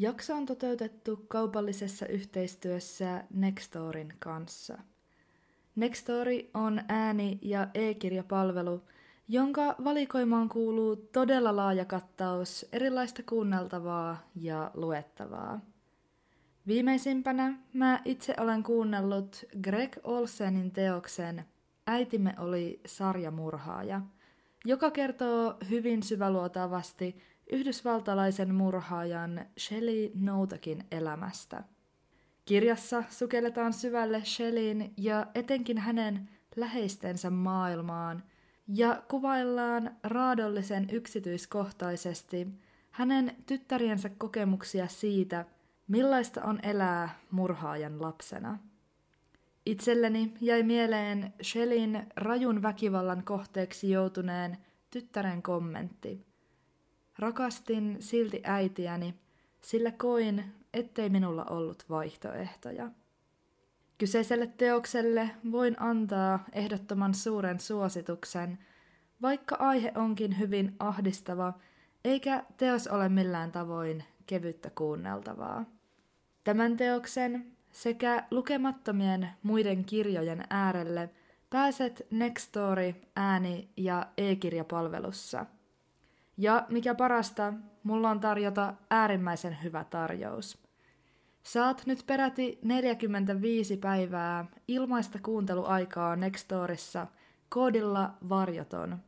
Jakso on toteutettu kaupallisessa yhteistyössä Nextorin kanssa. Nextori on ääni- ja e-kirjapalvelu, jonka valikoimaan kuuluu todella laaja kattaus erilaista kuunneltavaa ja luettavaa. Viimeisimpänä mä itse olen kuunnellut Greg Olsenin teoksen Äitimme oli sarjamurhaaja, joka kertoo hyvin syväluotavasti yhdysvaltalaisen murhaajan Shelley Noutakin elämästä. Kirjassa sukelletaan syvälle Shelleyin ja etenkin hänen läheistensä maailmaan ja kuvaillaan raadollisen yksityiskohtaisesti hänen tyttäriensä kokemuksia siitä, millaista on elää murhaajan lapsena. Itselleni jäi mieleen Shelin rajun väkivallan kohteeksi joutuneen tyttären kommentti – Rakastin silti äitiäni, sillä koin, ettei minulla ollut vaihtoehtoja. Kyseiselle teokselle voin antaa ehdottoman suuren suosituksen, vaikka aihe onkin hyvin ahdistava, eikä teos ole millään tavoin kevyttä kuunneltavaa. Tämän teoksen sekä lukemattomien muiden kirjojen äärelle pääset Nextory ääni- ja e-kirjapalvelussa – ja mikä parasta, mulla on tarjota äärimmäisen hyvä tarjous. Saat nyt peräti 45 päivää ilmaista kuunteluaikaa Nextorissa koodilla varjoton.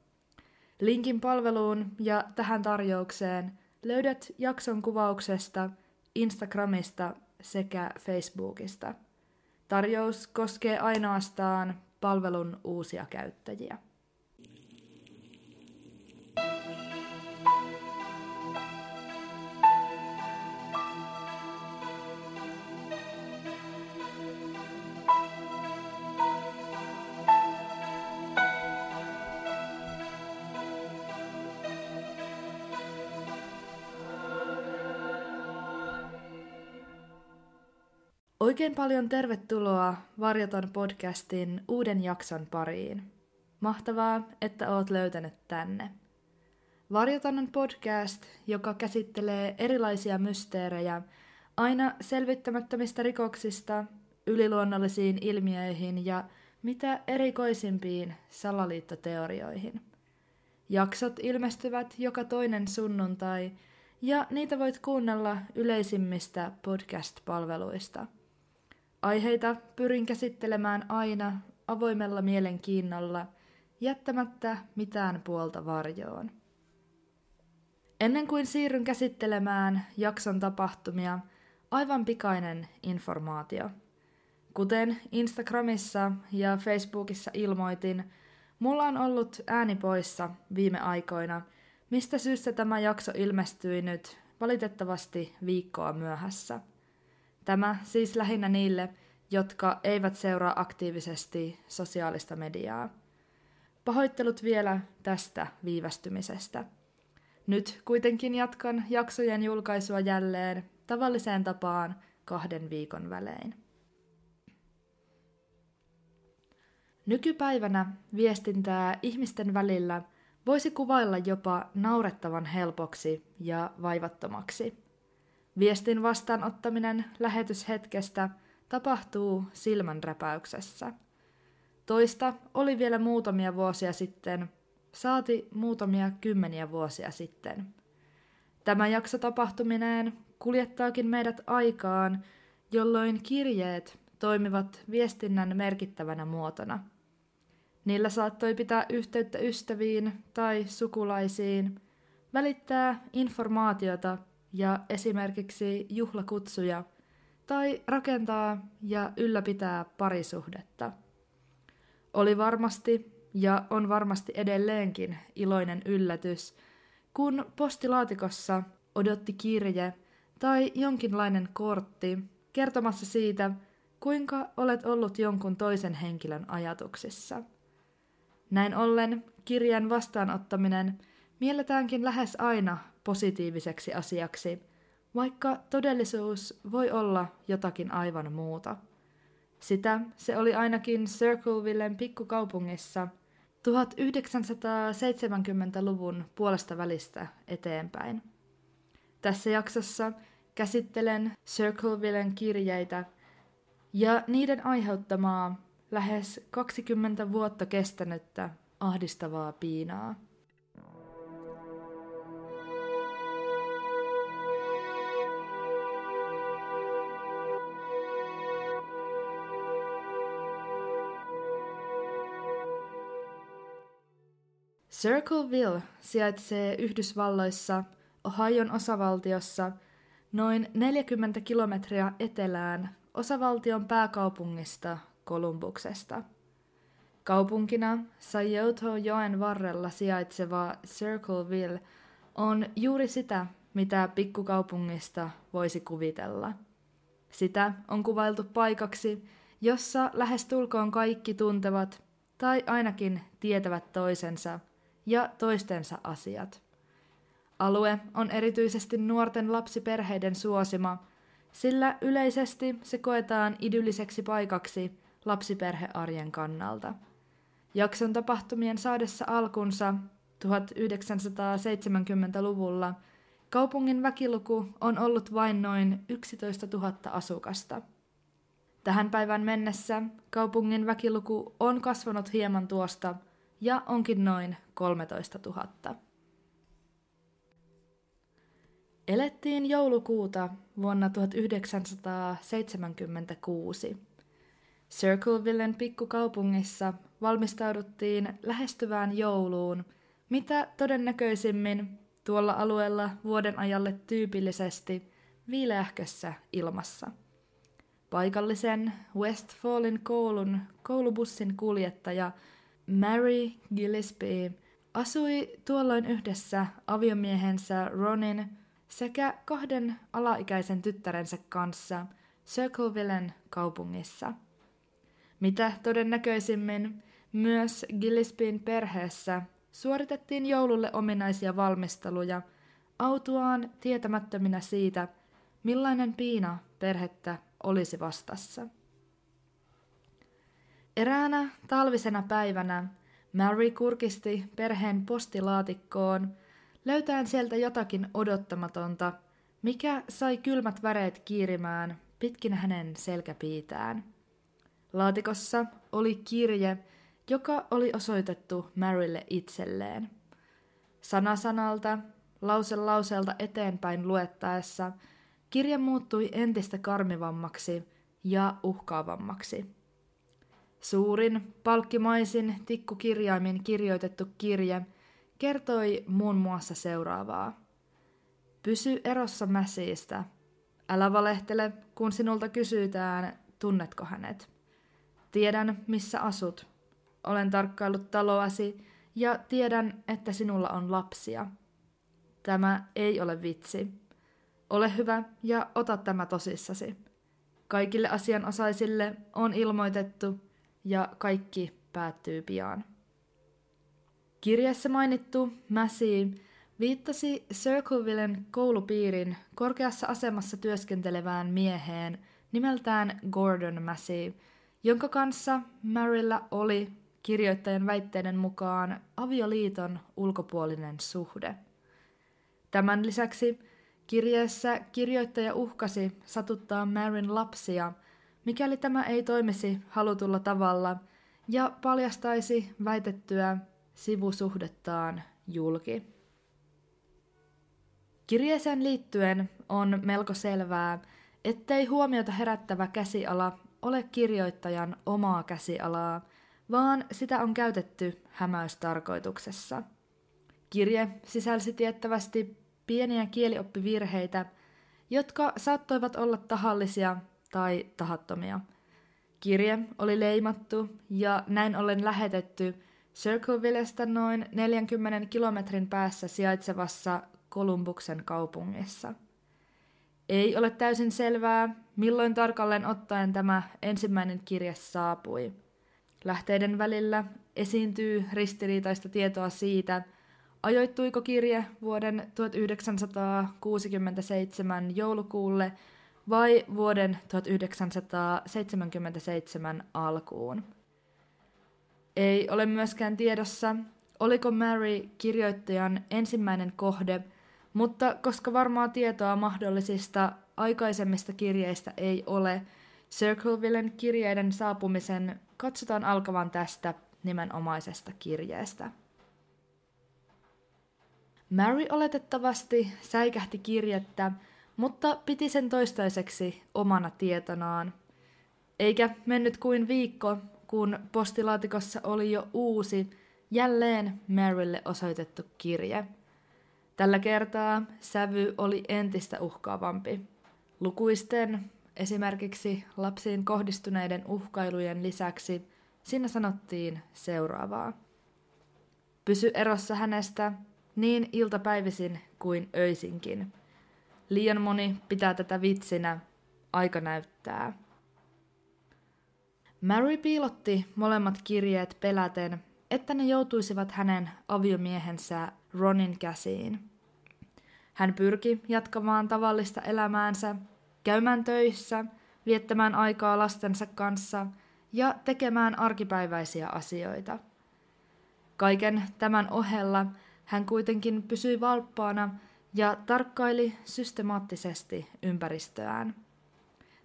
Linkin palveluun ja tähän tarjoukseen löydät jakson kuvauksesta, Instagramista sekä Facebookista. Tarjous koskee ainoastaan palvelun uusia käyttäjiä. Oikein paljon tervetuloa Varjoton podcastin uuden jakson pariin. Mahtavaa, että oot löytänyt tänne. Varjoton on podcast, joka käsittelee erilaisia mysteerejä aina selvittämättömistä rikoksista, yliluonnollisiin ilmiöihin ja mitä erikoisimpiin salaliittoteorioihin. Jaksot ilmestyvät joka toinen sunnuntai ja niitä voit kuunnella yleisimmistä podcast-palveluista – Aiheita pyrin käsittelemään aina avoimella mielenkiinnolla, jättämättä mitään puolta varjoon. Ennen kuin siirryn käsittelemään jakson tapahtumia, aivan pikainen informaatio. Kuten Instagramissa ja Facebookissa ilmoitin, mulla on ollut ääni poissa viime aikoina, mistä syystä tämä jakso ilmestyi nyt valitettavasti viikkoa myöhässä – Tämä siis lähinnä niille, jotka eivät seuraa aktiivisesti sosiaalista mediaa. Pahoittelut vielä tästä viivästymisestä. Nyt kuitenkin jatkan jaksojen julkaisua jälleen tavalliseen tapaan kahden viikon välein. Nykypäivänä viestintää ihmisten välillä voisi kuvailla jopa naurettavan helpoksi ja vaivattomaksi – Viestin vastaanottaminen lähetyshetkestä tapahtuu silmänräpäyksessä. Toista oli vielä muutamia vuosia sitten, saati muutamia kymmeniä vuosia sitten. Tämä jakso tapahtumineen kuljettaakin meidät aikaan, jolloin kirjeet toimivat viestinnän merkittävänä muotona. Niillä saattoi pitää yhteyttä ystäviin tai sukulaisiin, välittää informaatiota – ja esimerkiksi juhlakutsuja tai rakentaa ja ylläpitää parisuhdetta. Oli varmasti ja on varmasti edelleenkin iloinen yllätys, kun postilaatikossa odotti kirje tai jonkinlainen kortti kertomassa siitä, kuinka olet ollut jonkun toisen henkilön ajatuksissa. Näin ollen kirjeen vastaanottaminen mielletäänkin lähes aina positiiviseksi asiaksi, vaikka todellisuus voi olla jotakin aivan muuta. Sitä se oli ainakin Circlevillen pikkukaupungissa 1970-luvun puolesta välistä eteenpäin. Tässä jaksossa käsittelen Circlevillen kirjeitä ja niiden aiheuttamaa lähes 20 vuotta kestänyttä ahdistavaa piinaa. Circleville sijaitsee Yhdysvalloissa Ohion osavaltiossa noin 40 kilometriä etelään osavaltion pääkaupungista Kolumbuksesta. Kaupunkina Sayoto joen varrella sijaitseva Circleville on juuri sitä, mitä pikkukaupungista voisi kuvitella. Sitä on kuvailtu paikaksi, jossa lähestulkoon kaikki tuntevat tai ainakin tietävät toisensa ja toistensa asiat. Alue on erityisesti nuorten lapsiperheiden suosima, sillä yleisesti se koetaan idylliseksi paikaksi lapsiperhearjen kannalta. Jakson tapahtumien saadessa alkunsa 1970-luvulla kaupungin väkiluku on ollut vain noin 11 000 asukasta. Tähän päivän mennessä kaupungin väkiluku on kasvanut hieman tuosta ja onkin noin 13 000. Elettiin joulukuuta vuonna 1976. Circlevillen pikkukaupungissa valmistauduttiin lähestyvään jouluun, mitä todennäköisimmin tuolla alueella vuoden ajalle tyypillisesti viileähkössä ilmassa. Paikallisen Westfallin koulun koulubussin kuljettaja Mary Gillespie asui tuolloin yhdessä aviomiehensä Ronin sekä kahden alaikäisen tyttärensä kanssa Circlevillen kaupungissa. Mitä todennäköisimmin myös Gillespien perheessä suoritettiin joululle ominaisia valmisteluja autuaan tietämättöminä siitä, millainen piina perhettä olisi vastassa. Eräänä talvisena päivänä Mary kurkisti perheen postilaatikkoon, löytäen sieltä jotakin odottamatonta, mikä sai kylmät väreet kiirimään pitkin hänen selkäpiitään. Laatikossa oli kirje, joka oli osoitettu Marylle itselleen. Sana sanalta, lause lauseelta eteenpäin luettaessa, kirja muuttui entistä karmivammaksi ja uhkaavammaksi. Suurin, palkkimaisin tikkukirjaimin kirjoitettu kirje kertoi muun muassa seuraavaa. Pysy erossa mäsiistä. Älä valehtele, kun sinulta kysytään, tunnetko hänet. Tiedän, missä asut. Olen tarkkaillut taloasi ja tiedän, että sinulla on lapsia. Tämä ei ole vitsi. Ole hyvä ja ota tämä tosissasi. Kaikille asianosaisille on ilmoitettu, ja kaikki päättyy pian. Kirjassa mainittu Massey viittasi Circlevillen koulupiirin korkeassa asemassa työskentelevään mieheen nimeltään Gordon Massey, jonka kanssa Marylla oli kirjoittajan väitteiden mukaan avioliiton ulkopuolinen suhde. Tämän lisäksi kirjeessä kirjoittaja uhkasi satuttaa Maryn lapsia – mikäli tämä ei toimisi halutulla tavalla ja paljastaisi väitettyä sivusuhdettaan julki. Kirjeeseen liittyen on melko selvää, ettei huomiota herättävä käsiala ole kirjoittajan omaa käsialaa, vaan sitä on käytetty hämäystarkoituksessa. Kirje sisälsi tiettävästi pieniä kielioppivirheitä, jotka saattoivat olla tahallisia tai tahattomia. Kirje oli leimattu ja näin ollen lähetetty Circlevillestä noin 40 kilometrin päässä sijaitsevassa Kolumbuksen kaupungissa. Ei ole täysin selvää, milloin tarkalleen ottaen tämä ensimmäinen kirje saapui. Lähteiden välillä esiintyy ristiriitaista tietoa siitä, ajoittuiko kirje vuoden 1967 joulukuulle vai vuoden 1977 alkuun. Ei ole myöskään tiedossa, oliko Mary kirjoittajan ensimmäinen kohde mutta koska varmaa tietoa mahdollisista aikaisemmista kirjeistä ei ole, Circlevillen kirjeiden saapumisen katsotaan alkavan tästä nimenomaisesta kirjeestä. Mary oletettavasti säikähti kirjettä, mutta piti sen toistaiseksi omana tietonaan. Eikä mennyt kuin viikko, kun postilaatikossa oli jo uusi, jälleen Marylle osoitettu kirje. Tällä kertaa sävy oli entistä uhkaavampi. Lukuisten, esimerkiksi lapsiin kohdistuneiden uhkailujen lisäksi, siinä sanottiin seuraavaa. Pysy erossa hänestä niin iltapäivisin kuin öisinkin. Liian moni pitää tätä vitsinä, aika näyttää. Mary piilotti molemmat kirjeet peläten, että ne joutuisivat hänen aviomiehensä Ronin käsiin. Hän pyrki jatkamaan tavallista elämäänsä, käymään töissä, viettämään aikaa lastensa kanssa ja tekemään arkipäiväisiä asioita. Kaiken tämän ohella hän kuitenkin pysyi valppaana ja tarkkaili systemaattisesti ympäristöään.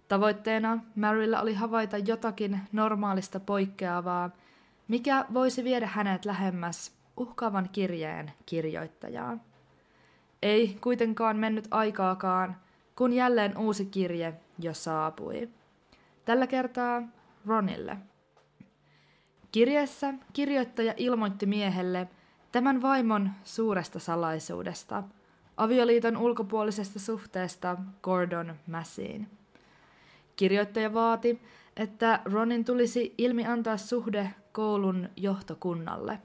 Tavoitteena Maryllä oli havaita jotakin normaalista poikkeavaa, mikä voisi viedä hänet lähemmäs uhkaavan kirjeen kirjoittajaa. Ei kuitenkaan mennyt aikaakaan, kun jälleen uusi kirje jo saapui. Tällä kertaa Ronille. Kirjeessä kirjoittaja ilmoitti miehelle tämän vaimon suuresta salaisuudesta, avioliiton ulkopuolisesta suhteesta Gordon Massiin. Kirjoittaja vaati, että Ronin tulisi ilmi antaa suhde koulun johtokunnalle.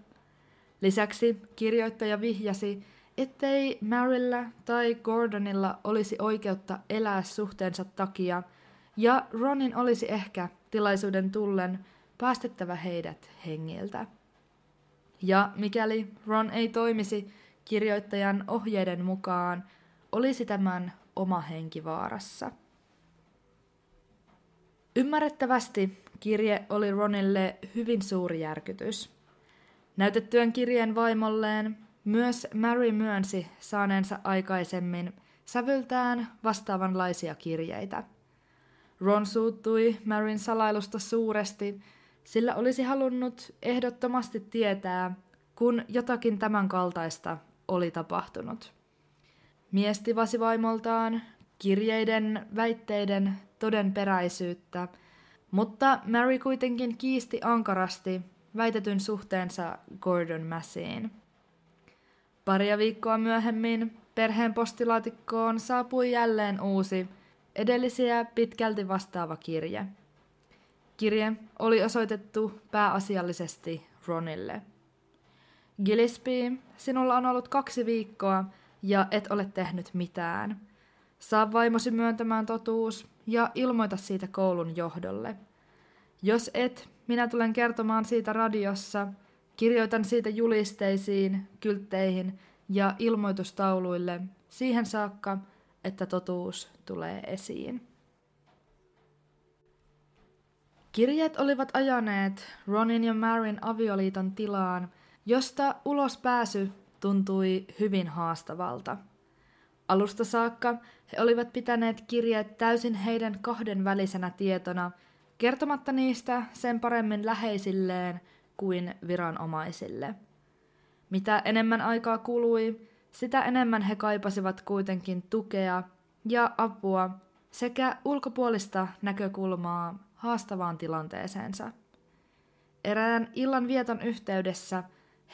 Lisäksi kirjoittaja vihjasi, ettei Maryllä tai Gordonilla olisi oikeutta elää suhteensa takia, ja Ronin olisi ehkä tilaisuuden tullen päästettävä heidät hengiltä. Ja mikäli Ron ei toimisi kirjoittajan ohjeiden mukaan, olisi tämän oma henki vaarassa. Ymmärrettävästi kirje oli Ronille hyvin suuri järkytys. Näytettyön kirjeen vaimolleen myös Mary myönsi saaneensa aikaisemmin sävyltään vastaavanlaisia kirjeitä. Ron suuttui Maryn salailusta suuresti, sillä olisi halunnut ehdottomasti tietää, kun jotakin tämän kaltaista oli tapahtunut. Mies tivasi vaimoltaan kirjeiden väitteiden todenperäisyyttä, mutta Mary kuitenkin kiisti ankarasti väitetyn suhteensa Gordon Massiin. Paria viikkoa myöhemmin perheen postilaatikkoon saapui jälleen uusi, edellisiä pitkälti vastaava kirje. Kirje oli osoitettu pääasiallisesti Ronille. Gillespie, sinulla on ollut kaksi viikkoa ja et ole tehnyt mitään. Saa vaimosi myöntämään totuus ja ilmoita siitä koulun johdolle. Jos et, minä tulen kertomaan siitä radiossa – Kirjoitan siitä julisteisiin, kyltteihin ja ilmoitustauluille siihen saakka, että totuus tulee esiin. Kirjeet olivat ajaneet Ronin ja Marin avioliiton tilaan, josta ulos pääsy tuntui hyvin haastavalta. Alusta saakka he olivat pitäneet kirjeet täysin heidän kahden välisenä tietona, kertomatta niistä sen paremmin läheisilleen kuin viranomaisille. Mitä enemmän aikaa kului, sitä enemmän he kaipasivat kuitenkin tukea ja apua sekä ulkopuolista näkökulmaa haastavaan tilanteeseensa. Erään illan vieton yhteydessä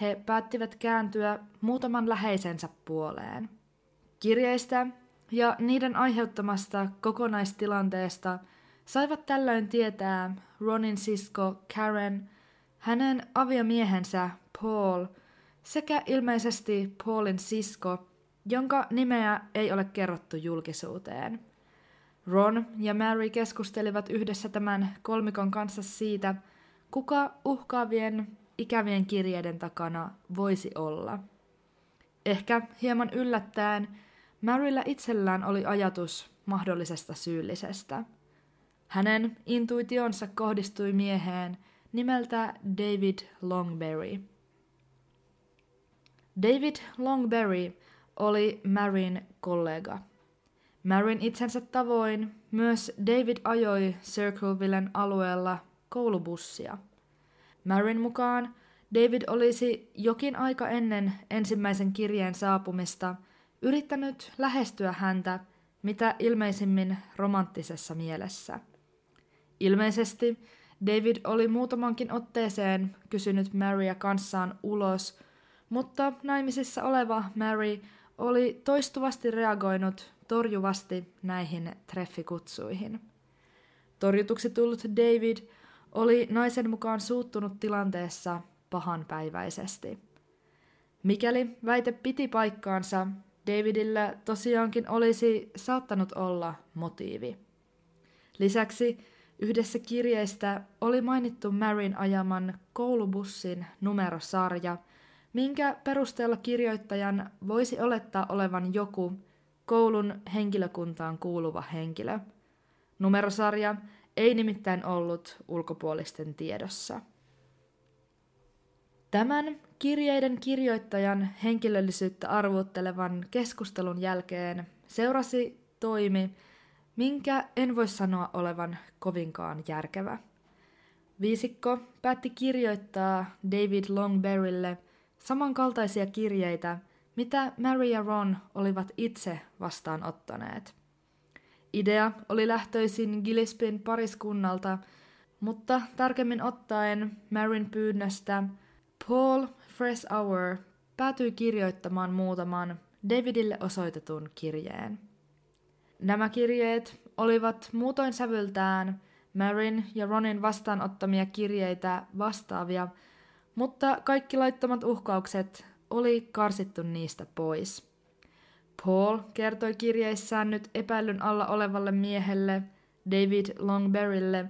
he päättivät kääntyä muutaman läheisensä puoleen. Kirjeistä ja niiden aiheuttamasta kokonaistilanteesta saivat tällöin tietää Ronin sisko Karen hänen aviomiehensä Paul sekä ilmeisesti Paulin sisko, jonka nimeä ei ole kerrottu julkisuuteen. Ron ja Mary keskustelivat yhdessä tämän kolmikon kanssa siitä, kuka uhkaavien ikävien kirjeiden takana voisi olla. Ehkä hieman yllättäen Maryllä itsellään oli ajatus mahdollisesta syyllisestä. Hänen intuitionsa kohdistui mieheen – nimeltä David Longberry. David Longberry oli Marin kollega. Marin itsensä tavoin myös David ajoi Circlevillen alueella koulubussia. Marin mukaan David olisi jokin aika ennen ensimmäisen kirjeen saapumista yrittänyt lähestyä häntä mitä ilmeisimmin romanttisessa mielessä. Ilmeisesti David oli muutamankin otteeseen kysynyt Marya kanssaan ulos, mutta naimisissa oleva Mary oli toistuvasti reagoinut torjuvasti näihin treffikutsuihin. Torjutuksi tullut David oli naisen mukaan suuttunut tilanteessa pahanpäiväisesti. Mikäli väite piti paikkaansa, Davidillä tosiaankin olisi saattanut olla motiivi. Lisäksi yhdessä kirjeistä oli mainittu Marin ajaman koulubussin numerosarja, minkä perusteella kirjoittajan voisi olettaa olevan joku koulun henkilökuntaan kuuluva henkilö. Numerosarja ei nimittäin ollut ulkopuolisten tiedossa. Tämän kirjeiden kirjoittajan henkilöllisyyttä arvuuttelevan keskustelun jälkeen seurasi toimi, minkä en voi sanoa olevan kovinkaan järkevä. Viisikko päätti kirjoittaa David Longberrylle samankaltaisia kirjeitä, mitä Mary ja Ron olivat itse vastaanottaneet. Idea oli lähtöisin Gillespien pariskunnalta, mutta tarkemmin ottaen Maryn pyynnöstä Paul Fresh Hour päätyi kirjoittamaan muutaman Davidille osoitetun kirjeen. Nämä kirjeet olivat muutoin sävyltään Marin ja Ronin vastaanottamia kirjeitä vastaavia, mutta kaikki laittomat uhkaukset oli karsittu niistä pois. Paul kertoi kirjeissään nyt epäilyn alla olevalle miehelle, David Longberrylle,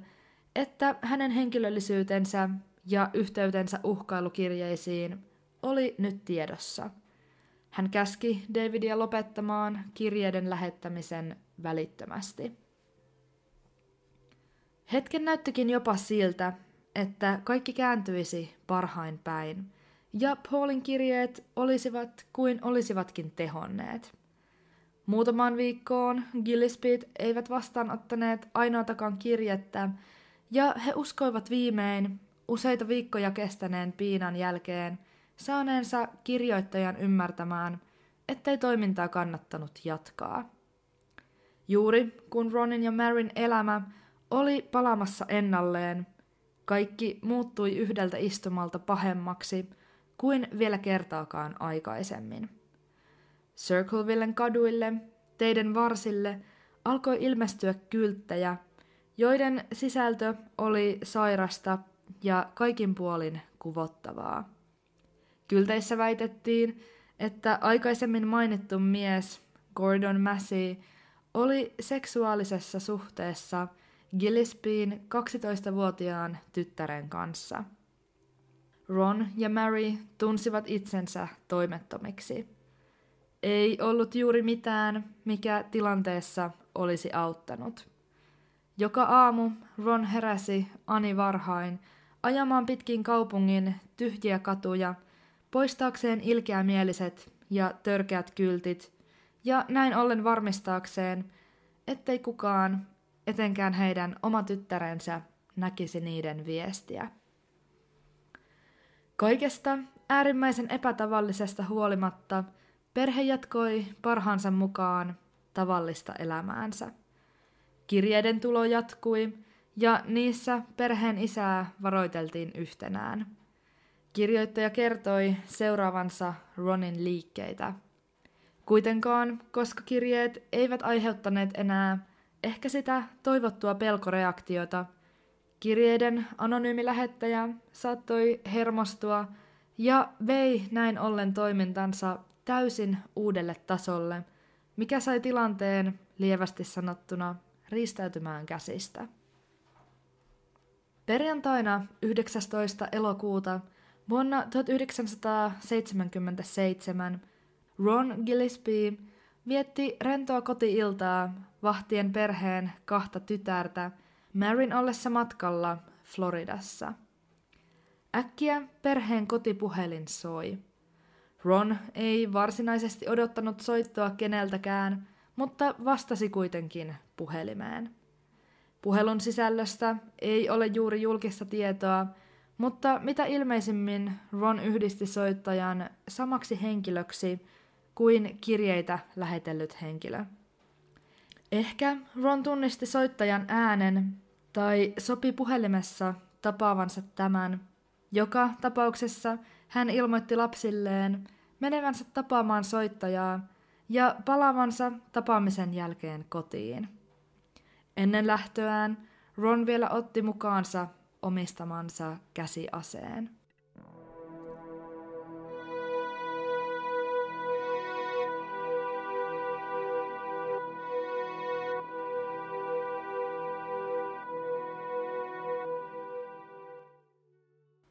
että hänen henkilöllisyytensä ja yhteytensä uhkailukirjeisiin oli nyt tiedossa. Hän käski Davidia lopettamaan kirjeiden lähettämisen välittömästi. Hetken näyttikin jopa siltä, että kaikki kääntyisi parhain päin, ja Paulin kirjeet olisivat kuin olisivatkin tehonneet. Muutamaan viikkoon Gillespie eivät vastaanottaneet ainoatakaan kirjettä, ja he uskoivat viimein, useita viikkoja kestäneen piinan jälkeen, saaneensa kirjoittajan ymmärtämään, ettei toimintaa kannattanut jatkaa. Juuri kun Ronin ja Marin elämä oli palamassa ennalleen, kaikki muuttui yhdeltä istumalta pahemmaksi kuin vielä kertaakaan aikaisemmin. Circlevillen kaduille, teiden varsille, alkoi ilmestyä kylttejä, joiden sisältö oli sairasta ja kaikin puolin kuvottavaa. Kylteissä väitettiin, että aikaisemmin mainittu mies, Gordon Massey, oli seksuaalisessa suhteessa Gillespien 12-vuotiaan tyttären kanssa. Ron ja Mary tunsivat itsensä toimettomiksi. Ei ollut juuri mitään, mikä tilanteessa olisi auttanut. Joka aamu Ron heräsi Ani varhain ajamaan pitkin kaupungin tyhjiä katuja, poistaakseen ilkeämieliset ja törkeät kyltit, ja näin ollen varmistaakseen, ettei kukaan, etenkään heidän oma tyttärensä, näkisi niiden viestiä. Kaikesta äärimmäisen epätavallisesta huolimatta perhe jatkoi parhaansa mukaan tavallista elämäänsä. Kirjeiden tulo jatkui, ja niissä perheen isää varoiteltiin yhtenään. Kirjoittaja kertoi seuraavansa Ronin liikkeitä. Kuitenkaan, koska kirjeet eivät aiheuttaneet enää ehkä sitä toivottua pelkoreaktiota, kirjeiden anonyymi lähettäjä saattoi hermostua ja vei näin ollen toimintansa täysin uudelle tasolle, mikä sai tilanteen lievästi sanottuna riistäytymään käsistä. Perjantaina 19. elokuuta vuonna 1977 Ron Gillespie vietti rentoa kotiiltaa vahtien perheen kahta tytärtä Marin ollessa matkalla Floridassa. Äkkiä perheen kotipuhelin soi. Ron ei varsinaisesti odottanut soittoa keneltäkään, mutta vastasi kuitenkin puhelimeen. Puhelun sisällöstä ei ole juuri julkista tietoa, mutta mitä ilmeisimmin Ron yhdisti soittajan samaksi henkilöksi kuin kirjeitä lähetellyt henkilö. Ehkä Ron tunnisti soittajan äänen tai sopi puhelimessa tapaavansa tämän. Joka tapauksessa hän ilmoitti lapsilleen menevänsä tapaamaan soittajaa ja palaavansa tapaamisen jälkeen kotiin. Ennen lähtöään Ron vielä otti mukaansa omistamansa käsiaseen.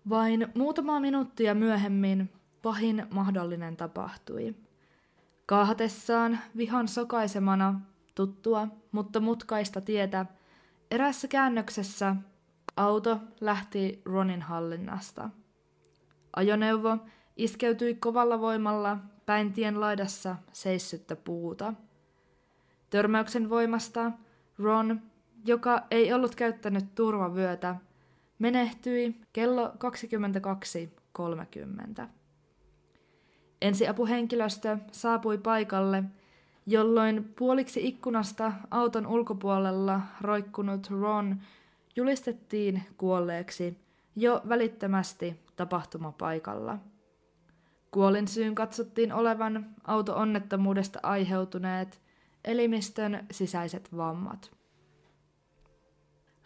Vain muutama minuuttia myöhemmin pahin mahdollinen tapahtui. Kaahatessaan vihan sokaisemana tuttua, mutta mutkaista tietä, erässä käännöksessä auto lähti Ronin hallinnasta. Ajoneuvo iskeytyi kovalla voimalla päin tien laidassa seissyttä puuta. Törmäyksen voimasta Ron, joka ei ollut käyttänyt turvavyötä, menehtyi kello 22.30. Ensiapuhenkilöstö saapui paikalle, jolloin puoliksi ikkunasta auton ulkopuolella roikkunut Ron julistettiin kuolleeksi jo välittömästi tapahtumapaikalla. Kuolin syyn katsottiin olevan auto-onnettomuudesta aiheutuneet elimistön sisäiset vammat.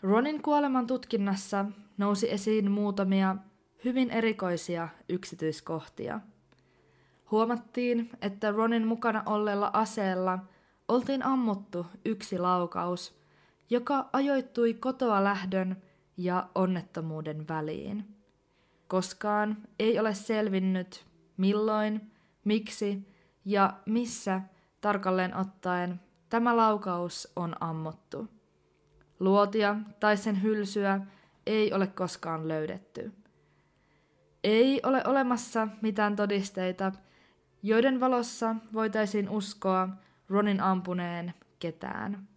Ronin kuoleman tutkinnassa nousi esiin muutamia hyvin erikoisia yksityiskohtia. Huomattiin, että Ronin mukana olleella aseella oltiin ammuttu yksi laukaus, joka ajoittui kotoa lähdön ja onnettomuuden väliin. Koskaan ei ole selvinnyt, milloin, miksi ja missä tarkalleen ottaen tämä laukaus on ammuttu. Luotia tai sen hylsyä ei ole koskaan löydetty. Ei ole olemassa mitään todisteita, joiden valossa voitaisiin uskoa Ronin ampuneen ketään.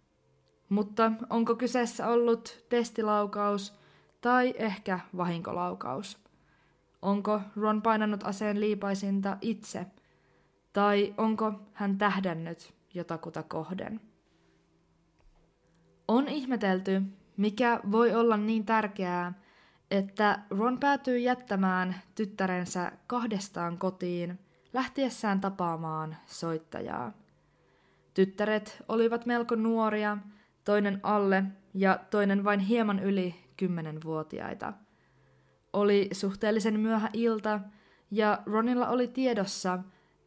Mutta onko kyseessä ollut testilaukaus tai ehkä vahinkolaukaus? Onko Ron painanut aseen liipaisinta itse? Tai onko hän tähdännyt jotakuta kohden? On ihmetelty, mikä voi olla niin tärkeää, että Ron päätyy jättämään tyttärensä kahdestaan kotiin lähtiessään tapaamaan soittajaa. Tyttäret olivat melko nuoria, toinen alle ja toinen vain hieman yli kymmenenvuotiaita. Oli suhteellisen myöhä ilta ja Ronilla oli tiedossa,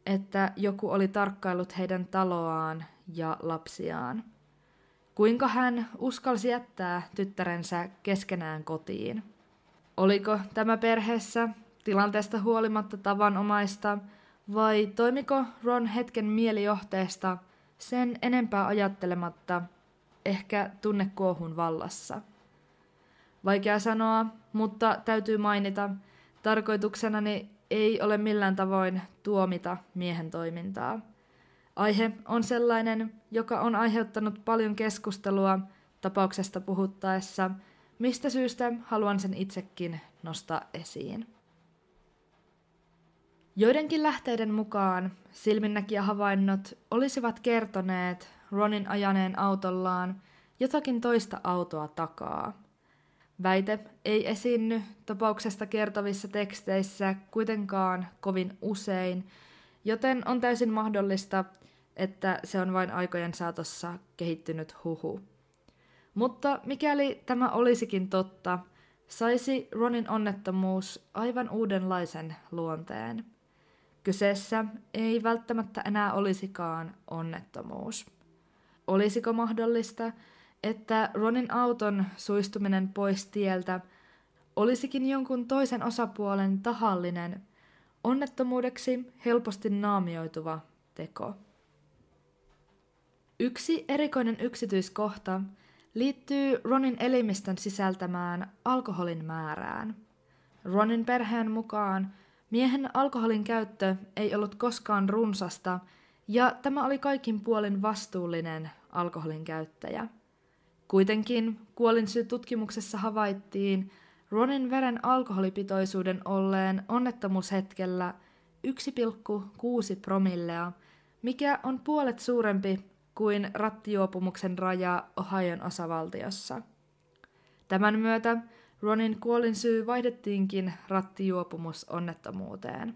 että joku oli tarkkaillut heidän taloaan ja lapsiaan. Kuinka hän uskalsi jättää tyttärensä keskenään kotiin? Oliko tämä perheessä tilanteesta huolimatta tavanomaista vai toimiko Ron hetken mielijohteesta sen enempää ajattelematta, ehkä tunnekuohun vallassa? Vaikea sanoa, mutta täytyy mainita, tarkoituksenani ei ole millään tavoin tuomita miehen toimintaa. Aihe on sellainen, joka on aiheuttanut paljon keskustelua tapauksesta puhuttaessa, mistä syystä haluan sen itsekin nostaa esiin. Joidenkin lähteiden mukaan silminnäkijähavainnot olisivat kertoneet Ronin ajaneen autollaan jotakin toista autoa takaa. Väite ei esiinny tapauksesta kertovissa teksteissä kuitenkaan kovin usein, joten on täysin mahdollista, että se on vain aikojen saatossa kehittynyt huhu. Mutta mikäli tämä olisikin totta, saisi Ronin onnettomuus aivan uudenlaisen luonteen. Kyseessä ei välttämättä enää olisikaan onnettomuus. Olisiko mahdollista, että Ronin auton suistuminen pois tieltä olisikin jonkun toisen osapuolen tahallinen, onnettomuudeksi helposti naamioituva teko? Yksi erikoinen yksityiskohta liittyy Ronin elimistön sisältämään alkoholin määrään. Ronin perheen mukaan Miehen alkoholin käyttö ei ollut koskaan runsasta, ja tämä oli kaikin puolin vastuullinen alkoholin käyttäjä. Kuitenkin kuolinsyy tutkimuksessa havaittiin Ronin veren alkoholipitoisuuden olleen onnettomuushetkellä 1,6 promillea, mikä on puolet suurempi kuin rattijuopumuksen raja Ohion osavaltiossa. Tämän myötä Ronin kuolinsyy vaihdettiinkin rattijuopumusonnettomuuteen.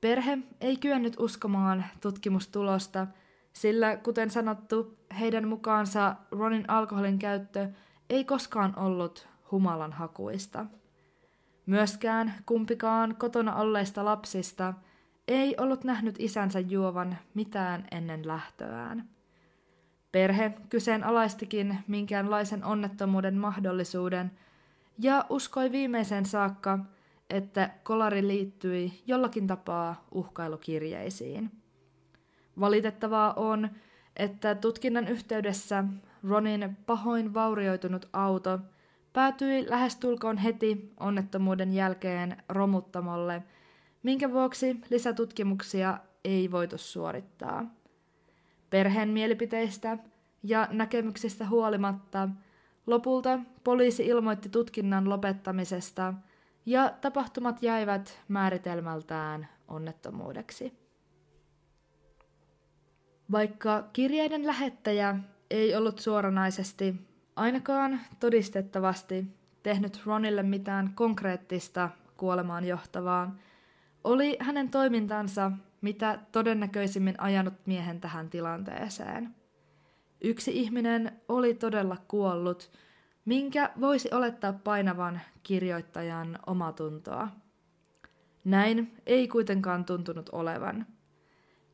Perhe ei kyennyt uskomaan tutkimustulosta, sillä kuten sanottu, heidän mukaansa Ronin alkoholin käyttö ei koskaan ollut humalan hakuista. Myöskään kumpikaan kotona olleista lapsista ei ollut nähnyt isänsä juovan mitään ennen lähtöään. Perhe kyseenalaistikin minkäänlaisen onnettomuuden mahdollisuuden ja uskoi viimeisen saakka, että kolari liittyi jollakin tapaa uhkailukirjeisiin. Valitettavaa on, että tutkinnan yhteydessä Ronin pahoin vaurioitunut auto päätyi lähestulkoon heti onnettomuuden jälkeen romuttamolle, minkä vuoksi lisätutkimuksia ei voitu suorittaa. Perheen mielipiteistä ja näkemyksistä huolimatta lopulta poliisi ilmoitti tutkinnan lopettamisesta ja tapahtumat jäivät määritelmältään onnettomuudeksi. Vaikka kirjeiden lähettäjä ei ollut suoranaisesti, ainakaan todistettavasti, tehnyt Ronille mitään konkreettista kuolemaan johtavaa, oli hänen toimintansa mitä todennäköisimmin ajanut miehen tähän tilanteeseen. Yksi ihminen oli todella kuollut, minkä voisi olettaa painavan kirjoittajan omatuntoa. Näin ei kuitenkaan tuntunut olevan –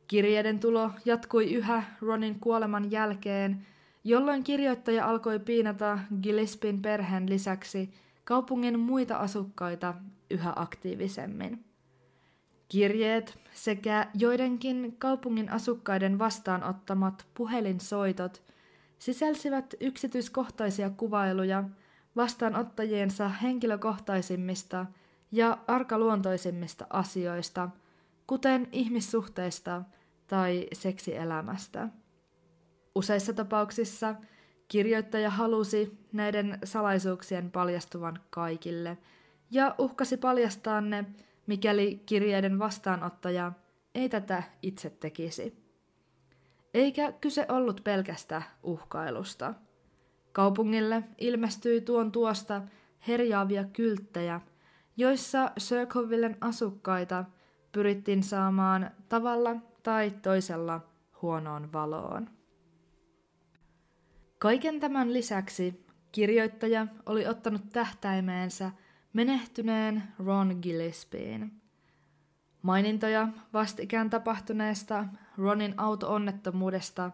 Kirjeiden tulo jatkui yhä Ronin kuoleman jälkeen, jolloin kirjoittaja alkoi piinata Gillespien perheen lisäksi kaupungin muita asukkaita yhä aktiivisemmin. Kirjeet sekä joidenkin kaupungin asukkaiden vastaanottamat puhelinsoitot sisälsivät yksityiskohtaisia kuvailuja vastaanottajiensa henkilökohtaisimmista ja arkaluontoisimmista asioista – kuten ihmissuhteista tai seksielämästä. Useissa tapauksissa kirjoittaja halusi näiden salaisuuksien paljastuvan kaikille ja uhkasi paljastaa ne, mikäli kirjeiden vastaanottaja ei tätä itse tekisi. Eikä kyse ollut pelkästä uhkailusta. Kaupungille ilmestyi tuon tuosta herjaavia kylttejä, joissa Circlevillen asukkaita – pyrittiin saamaan tavalla tai toisella huonoon valoon. Kaiken tämän lisäksi kirjoittaja oli ottanut tähtäimeensä menehtyneen Ron Gillespieen. Mainintoja vastikään tapahtuneesta Ronin auto-onnettomuudesta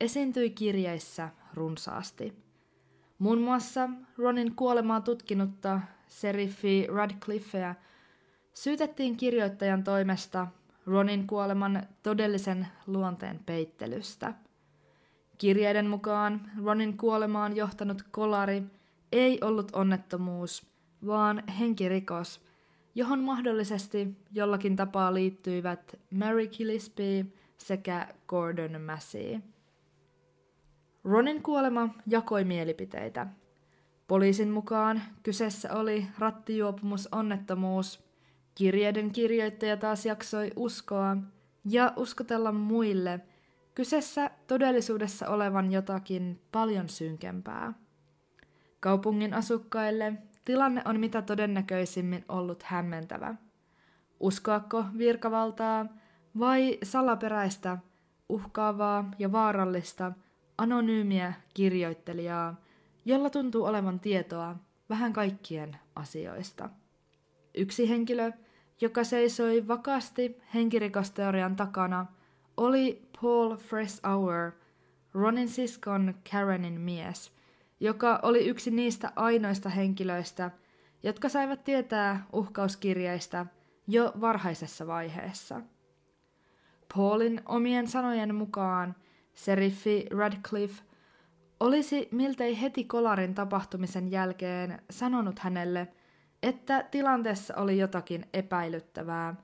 esiintyi kirjeissä runsaasti. Muun muassa Ronin kuolemaa tutkinutta seriffi Radcliffea – Syytettiin kirjoittajan toimesta Ronin kuoleman todellisen luonteen peittelystä. Kirjeiden mukaan Ronin kuolemaan johtanut kolari ei ollut onnettomuus, vaan henkirikos, johon mahdollisesti jollakin tapaa liittyivät Mary Gillespie sekä Gordon Massey. Ronin kuolema jakoi mielipiteitä. Poliisin mukaan kyseessä oli rattijuopumusonnettomuus – Kirjeiden kirjoittaja taas jaksoi uskoa ja uskotella muille kyseessä todellisuudessa olevan jotakin paljon synkempää. Kaupungin asukkaille tilanne on mitä todennäköisimmin ollut hämmentävä. Uskoako virkavaltaa vai salaperäistä, uhkaavaa ja vaarallista anonyymiä kirjoittelijaa, jolla tuntuu olevan tietoa vähän kaikkien asioista. Yksi henkilö, joka seisoi vakaasti henkirikosteorian takana, oli Paul Hour, Ronin siskon Karenin mies, joka oli yksi niistä ainoista henkilöistä, jotka saivat tietää uhkauskirjeistä jo varhaisessa vaiheessa. Paulin omien sanojen mukaan seriffi Radcliffe olisi miltei heti kolarin tapahtumisen jälkeen sanonut hänelle – että tilanteessa oli jotakin epäilyttävää,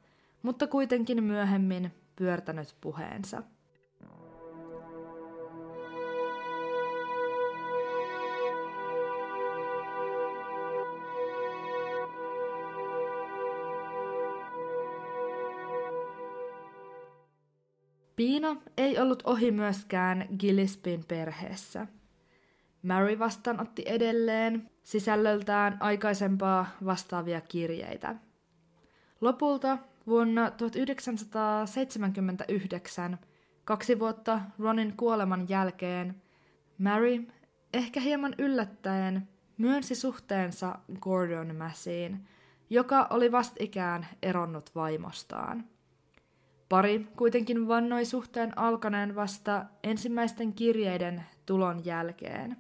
mutta kuitenkin myöhemmin pyörtänyt puheensa. Piina ei ollut ohi myöskään Gillespien perheessä. Mary vastaanotti edelleen sisällöltään aikaisempaa vastaavia kirjeitä. Lopulta vuonna 1979, kaksi vuotta Ronin kuoleman jälkeen, Mary, ehkä hieman yllättäen, myönsi suhteensa Gordon Massiin, joka oli vastikään eronnut vaimostaan. Pari kuitenkin vannoi suhteen alkaneen vasta ensimmäisten kirjeiden tulon jälkeen.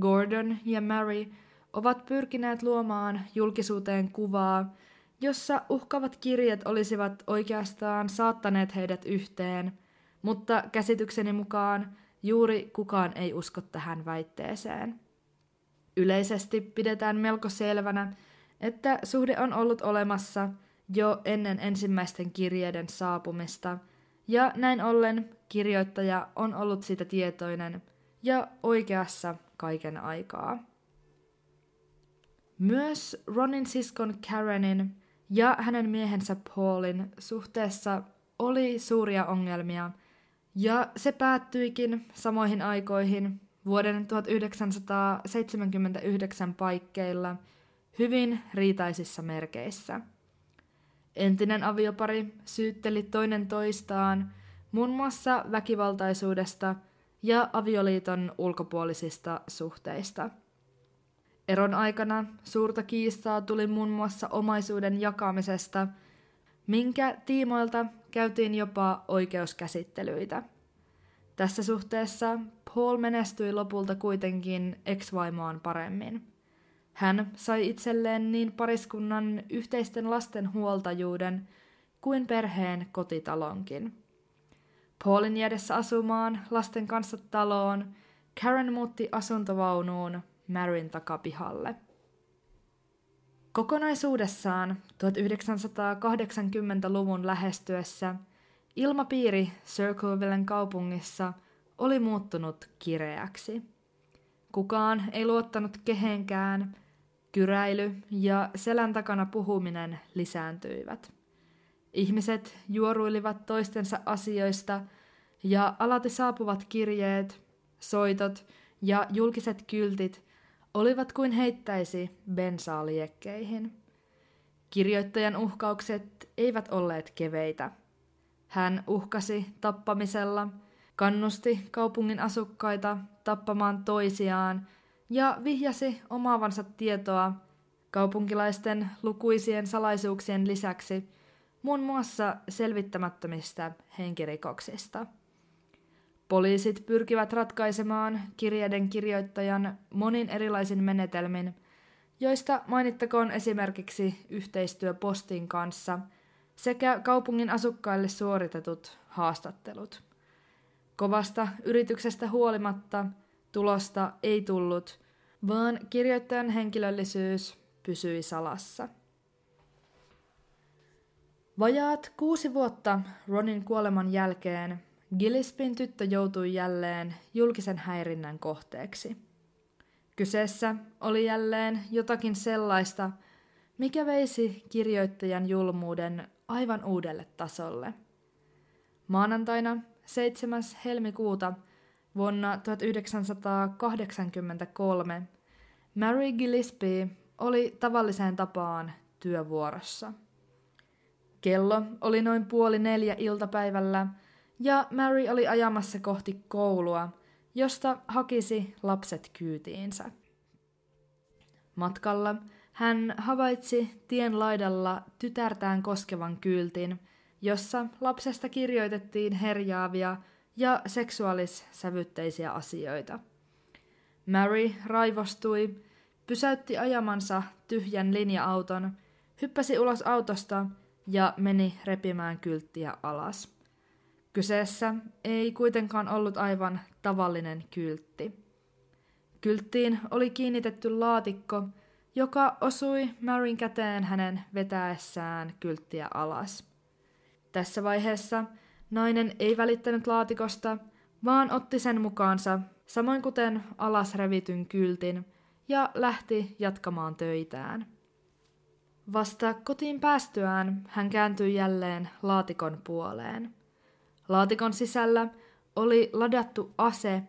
Gordon ja Mary ovat pyrkineet luomaan julkisuuteen kuvaa, jossa uhkavat kirjat olisivat oikeastaan saattaneet heidät yhteen, mutta käsitykseni mukaan juuri kukaan ei usko tähän väitteeseen. Yleisesti pidetään melko selvänä, että suhde on ollut olemassa – jo ennen ensimmäisten kirjeiden saapumista, ja näin ollen kirjoittaja on ollut siitä tietoinen ja oikeassa kaiken aikaa. Myös Ronin siskon Karenin ja hänen miehensä Paulin suhteessa oli suuria ongelmia, ja se päättyikin samoihin aikoihin vuoden 1979 paikkeilla hyvin riitaisissa merkeissä – Entinen aviopari syytteli toinen toistaan muun muassa väkivaltaisuudesta ja avioliiton ulkopuolisista suhteista. Eron aikana suurta kiistaa tuli muun muassa omaisuuden jakamisesta, minkä tiimoilta käytiin jopa oikeuskäsittelyitä. Tässä suhteessa Paul menestyi lopulta kuitenkin ex-vaimoaan paremmin. Hän sai itselleen niin pariskunnan yhteisten lasten huoltajuuden kuin perheen kotitalonkin. Paulin jäädessä asumaan lasten kanssa taloon, Karen muutti asuntovaunuun Marin takapihalle. Kokonaisuudessaan 1980-luvun lähestyessä ilmapiiri Circlevillen kaupungissa oli muuttunut kireäksi. Kukaan ei luottanut kehenkään – Kyräily ja selän takana puhuminen lisääntyivät. Ihmiset juoruilivat toistensa asioista ja alati saapuvat kirjeet, soitot ja julkiset kyltit olivat kuin heittäisi bensaa liekkeihin. Kirjoittajan uhkaukset eivät olleet keveitä. Hän uhkasi tappamisella, kannusti kaupungin asukkaita tappamaan toisiaan ja vihjasi omaavansa tietoa kaupunkilaisten lukuisien salaisuuksien lisäksi muun muassa selvittämättömistä henkirikoksista. Poliisit pyrkivät ratkaisemaan kirjeiden kirjoittajan monin erilaisin menetelmin, joista mainittakoon esimerkiksi yhteistyö postin kanssa sekä kaupungin asukkaille suoritetut haastattelut. Kovasta yrityksestä huolimatta – Tulosta ei tullut, vaan kirjoittajan henkilöllisyys pysyi salassa. Vajaat kuusi vuotta Ronin kuoleman jälkeen Gillespin tyttö joutui jälleen julkisen häirinnän kohteeksi. Kyseessä oli jälleen jotakin sellaista, mikä veisi kirjoittajan julmuuden aivan uudelle tasolle. Maanantaina 7. helmikuuta Vuonna 1983 Mary Gillespie oli tavalliseen tapaan työvuorossa. Kello oli noin puoli neljä iltapäivällä ja Mary oli ajamassa kohti koulua, josta hakisi lapset kyytiinsä. Matkalla hän havaitsi tien laidalla tytärtään koskevan kyltin, jossa lapsesta kirjoitettiin herjaavia ja seksuaalissävytteisiä asioita. Mary raivostui, pysäytti ajamansa tyhjän linja-auton, hyppäsi ulos autosta ja meni repimään kylttiä alas. Kyseessä ei kuitenkaan ollut aivan tavallinen kyltti. Kylttiin oli kiinnitetty laatikko, joka osui Maryn käteen hänen vetäessään kylttiä alas. Tässä vaiheessa nainen ei välittänyt laatikosta, vaan otti sen mukaansa, samoin kuten alas revityn kyltin, ja lähti jatkamaan töitään. Vasta kotiin päästyään hän kääntyi jälleen laatikon puoleen. Laatikon sisällä oli ladattu ase,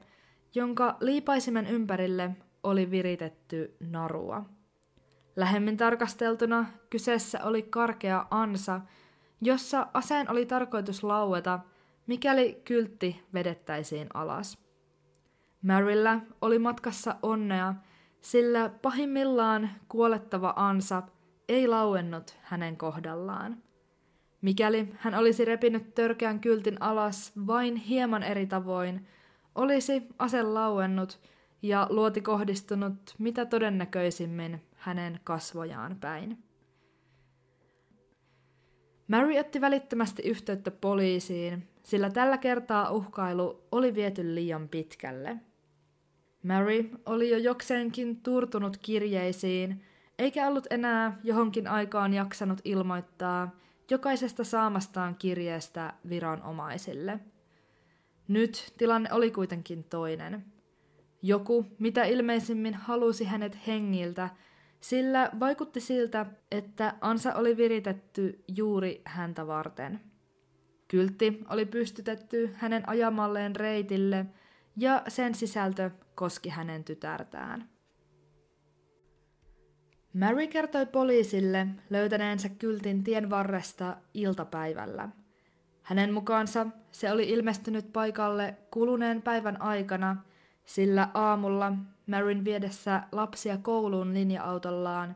jonka liipaisimen ympärille oli viritetty narua. Lähemmin tarkasteltuna kyseessä oli karkea ansa, jossa aseen oli tarkoitus laueta, mikäli kyltti vedettäisiin alas. Maryllä oli matkassa onnea, sillä pahimmillaan kuolettava ansa ei lauennut hänen kohdallaan. Mikäli hän olisi repinyt törkeän kyltin alas vain hieman eri tavoin, olisi ase lauennut ja luoti kohdistunut mitä todennäköisimmin hänen kasvojaan päin. Mary otti välittömästi yhteyttä poliisiin, sillä tällä kertaa uhkailu oli viety liian pitkälle. Mary oli jo jokseenkin turtunut kirjeisiin, eikä ollut enää johonkin aikaan jaksanut ilmoittaa jokaisesta saamastaan kirjeestä viranomaisille. Nyt tilanne oli kuitenkin toinen. Joku, mitä ilmeisimmin halusi hänet hengiltä, sillä vaikutti siltä, että ansa oli viritetty juuri häntä varten. Kyltti oli pystytetty hänen ajamalleen reitille ja sen sisältö koski hänen tytärtään. Mary kertoi poliisille löytäneensä kyltin tien varresta iltapäivällä. Hänen mukaansa se oli ilmestynyt paikalle kuluneen päivän aikana, sillä aamulla Maryn viedessä lapsia kouluun linja-autollaan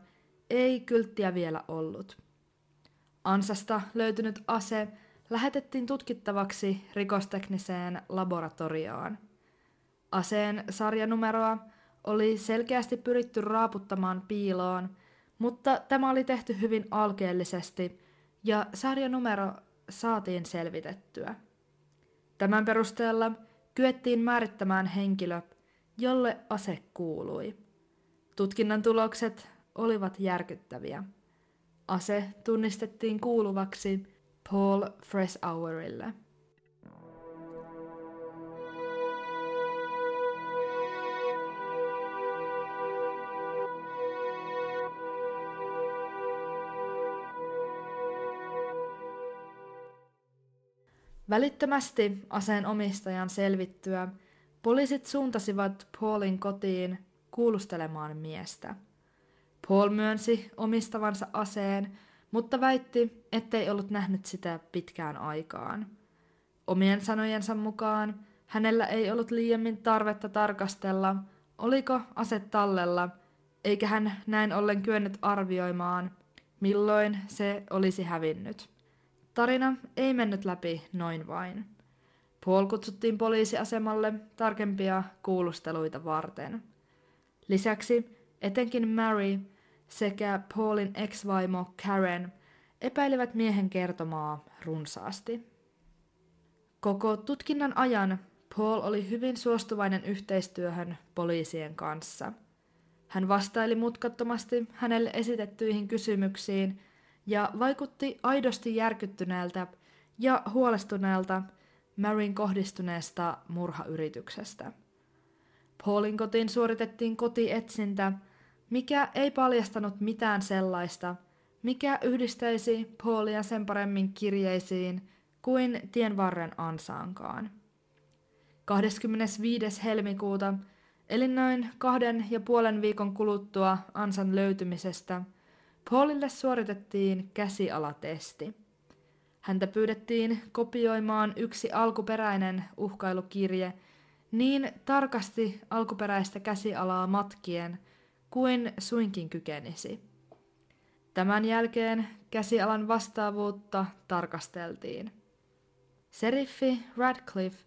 ei kylttiä vielä ollut. Ansasta löytynyt ase lähetettiin tutkittavaksi rikostekniseen laboratorioon. Aseen sarjanumeroa oli selkeästi pyritty raaputtamaan piiloon, mutta tämä oli tehty hyvin alkeellisesti ja sarjanumero saatiin selvitettyä. Tämän perusteella kyettiin määrittämään henkilö, jolle ase kuului. Tutkinnan tulokset olivat järkyttäviä. Ase tunnistettiin kuuluvaksi Paul Freshourille. Välittömästi aseen omistajan selvittyä poliisit suuntasivat Paulin kotiin kuulustelemaan miestä. Paul myönsi omistavansa aseen, mutta väitti, ettei ollut nähnyt sitä pitkään aikaan. Omien sanojensa mukaan hänellä ei ollut liiemmin tarvetta tarkastella, oliko ase tallella, eikä hän näin ollen kyennyt arvioimaan, milloin se olisi hävinnyt. Tarina ei mennyt läpi noin vain. Paul kutsuttiin poliisiasemalle tarkempia kuulusteluita varten. Lisäksi etenkin Mary sekä Paulin ex-vaimo Karen epäilivät miehen kertomaa runsaasti. Koko tutkinnan ajan Paul oli hyvin suostuvainen yhteistyöhön poliisien kanssa. Hän vastaili mutkattomasti hänelle esitettyihin kysymyksiin – ja vaikutti aidosti järkyttyneeltä ja huolestuneelta Maryn kohdistuneesta murhayrityksestä. Paulin kotiin suoritettiin kotietsintä, mikä ei paljastanut mitään sellaista, mikä yhdistäisi Paulia sen paremmin kirjeisiin kuin tien varren ansaankaan. 25. helmikuuta, eli noin kahden ja puolen viikon kuluttua ansan löytymisestä – Paulille suoritettiin käsialatesti. Häntä pyydettiin kopioimaan yksi alkuperäinen uhkailukirje niin tarkasti alkuperäistä käsialaa matkien kuin suinkin kykenisi. Tämän jälkeen käsialan vastaavuutta tarkasteltiin. Seriffi Radcliffe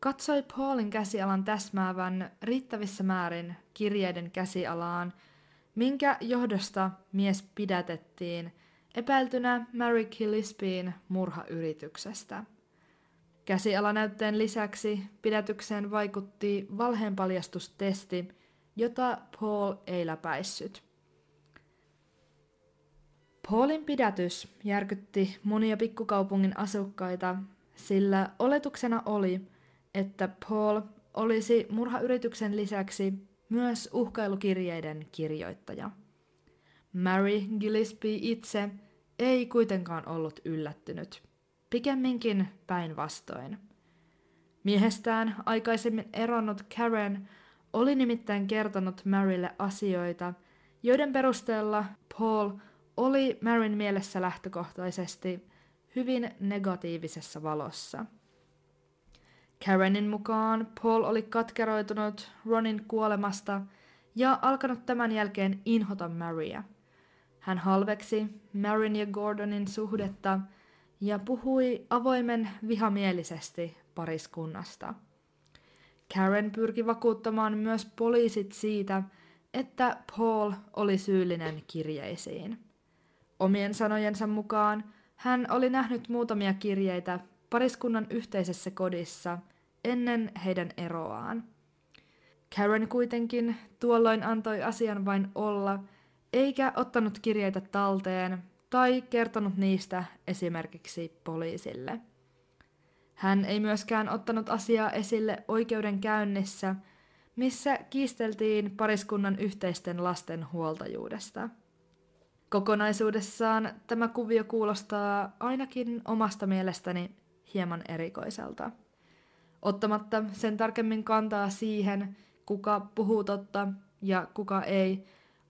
katsoi Paulin käsialan täsmäävän riittävissä määrin kirjeiden käsialaan – minkä johdosta mies pidätettiin epäiltynä Mary Gillespien murhayrityksestä. Käsialanäytteen lisäksi pidätykseen vaikutti valheenpaljastustesti, jota Paul ei läpäissyt. Paulin pidätys järkytti monia pikkukaupungin asukkaita, sillä oletuksena oli, että Paul olisi murhayrityksen lisäksi myös uhkailukirjeiden kirjoittaja. Mary Gillespie itse ei kuitenkaan ollut yllättynyt, pikemminkin päinvastoin. Miehestään aikaisemmin eronnut Karen oli nimittäin kertonut Marylle asioita, joiden perusteella Paul oli Maryn mielessä lähtökohtaisesti hyvin negatiivisessa valossa. Karenin mukaan Paul oli katkeroitunut Ronin kuolemasta ja alkanut tämän jälkeen inhota Maryä. Hän halveksi Maryn ja Gordonin suhdetta ja puhui avoimen vihamielisesti pariskunnasta. Karen pyrki vakuuttamaan myös poliisit siitä, että Paul oli syyllinen kirjeisiin. Omien sanojensa mukaan hän oli nähnyt muutamia kirjeitä pariskunnan yhteisessä kodissa ennen heidän eroaan. Karen kuitenkin tuolloin antoi asian vain olla, eikä ottanut kirjeitä talteen tai kertonut niistä esimerkiksi poliisille. Hän ei myöskään ottanut asiaa esille oikeudenkäynnissä, missä kiisteltiin pariskunnan yhteisten lasten huoltajuudesta. Kokonaisuudessaan tämä kuvio kuulostaa ainakin omasta mielestäni hieman erikoiselta. Ottamatta sen tarkemmin kantaa siihen, kuka puhuu totta ja kuka ei,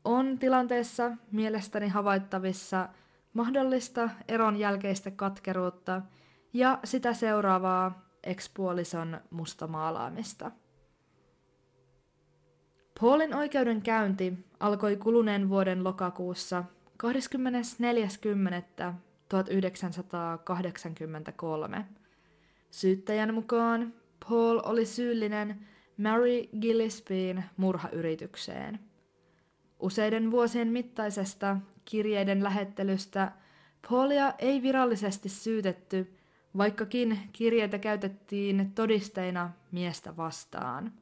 on tilanteessa mielestäni havaittavissa mahdollista eron jälkeistä katkeruutta ja sitä seuraavaa ekspuolison mustamaalaamista. Paulin oikeudenkäynti alkoi kuluneen vuoden lokakuussa 24.4.1983. Syyttäjän mukaan Paul oli syyllinen Mary Gillespien murhayritykseen. Useiden vuosien mittaisesta kirjeiden lähettelystä Paulia ei virallisesti syytetty, vaikkakin kirjeitä käytettiin todisteina miestä vastaan.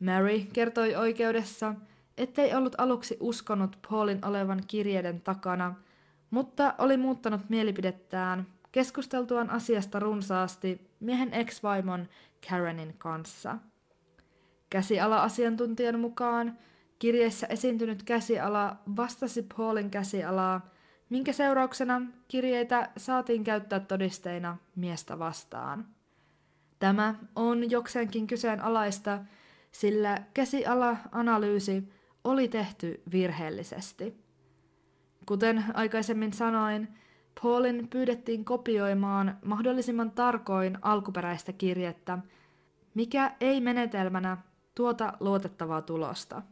Mary kertoi oikeudessa, ettei ollut aluksi uskonut Paulin olevan kirjeiden takana, mutta oli muuttanut mielipidettään keskusteltuaan asiasta runsaasti miehen ex-vaimon Karenin kanssa. Käsiala-asiantuntijan mukaan kirjeissä esiintynyt käsiala vastasi Paulin käsialaa, minkä seurauksena kirjeitä saatiin käyttää todisteina miestä vastaan. Tämä on jokseenkin kyseenalaista, sillä käsiala-analyysi oli tehty virheellisesti. Kuten aikaisemmin sanoin, Paulin pyydettiin kopioimaan mahdollisimman tarkoin alkuperäistä kirjettä, mikä ei menetelmänä tuota luotettavaa tulosta.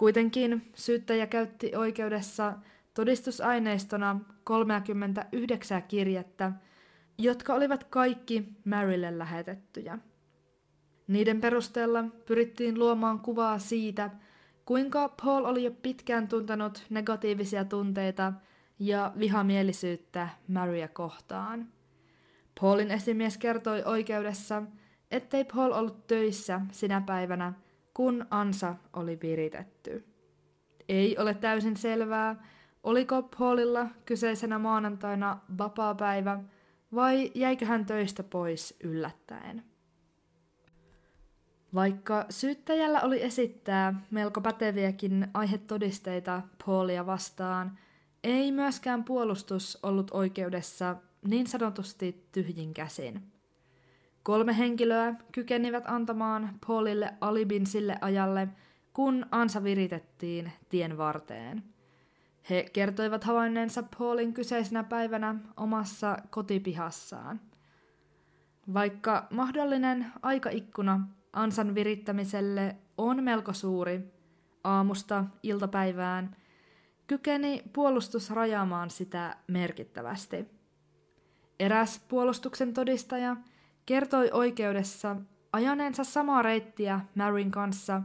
Kuitenkin syyttäjä käytti oikeudessa todistusaineistona 39 kirjettä, jotka olivat kaikki Marylle lähetettyjä. Niiden perusteella pyrittiin luomaan kuvaa siitä, kuinka Paul oli jo pitkään tuntenut negatiivisia tunteita ja vihamielisyyttä Maryä kohtaan. Paulin esimies kertoi oikeudessa, ettei Paul ollut töissä sinä päivänä, kun ansa oli viritetty. Ei ole täysin selvää, oliko Paulilla kyseisenä maanantaina vapaa-päivä vai jäikö hän töistä pois yllättäen. Vaikka syyttäjällä oli esittää melko päteviäkin aihetodisteita Paulia vastaan, ei myöskään puolustus ollut oikeudessa niin sanotusti tyhjin käsin. Kolme henkilöä kykenivät antamaan Paulille alibin sille ajalle, kun ansa viritettiin tien varteen. He kertoivat havainneensa Paulin kyseisenä päivänä omassa kotipihassaan. Vaikka mahdollinen aikaikkuna ansan virittämiselle on melko suuri, aamusta iltapäivään, kykeni puolustus rajaamaan sitä merkittävästi. Eräs puolustuksen todistaja kertoi oikeudessa ajaneensa samaa reittiä Maryn kanssa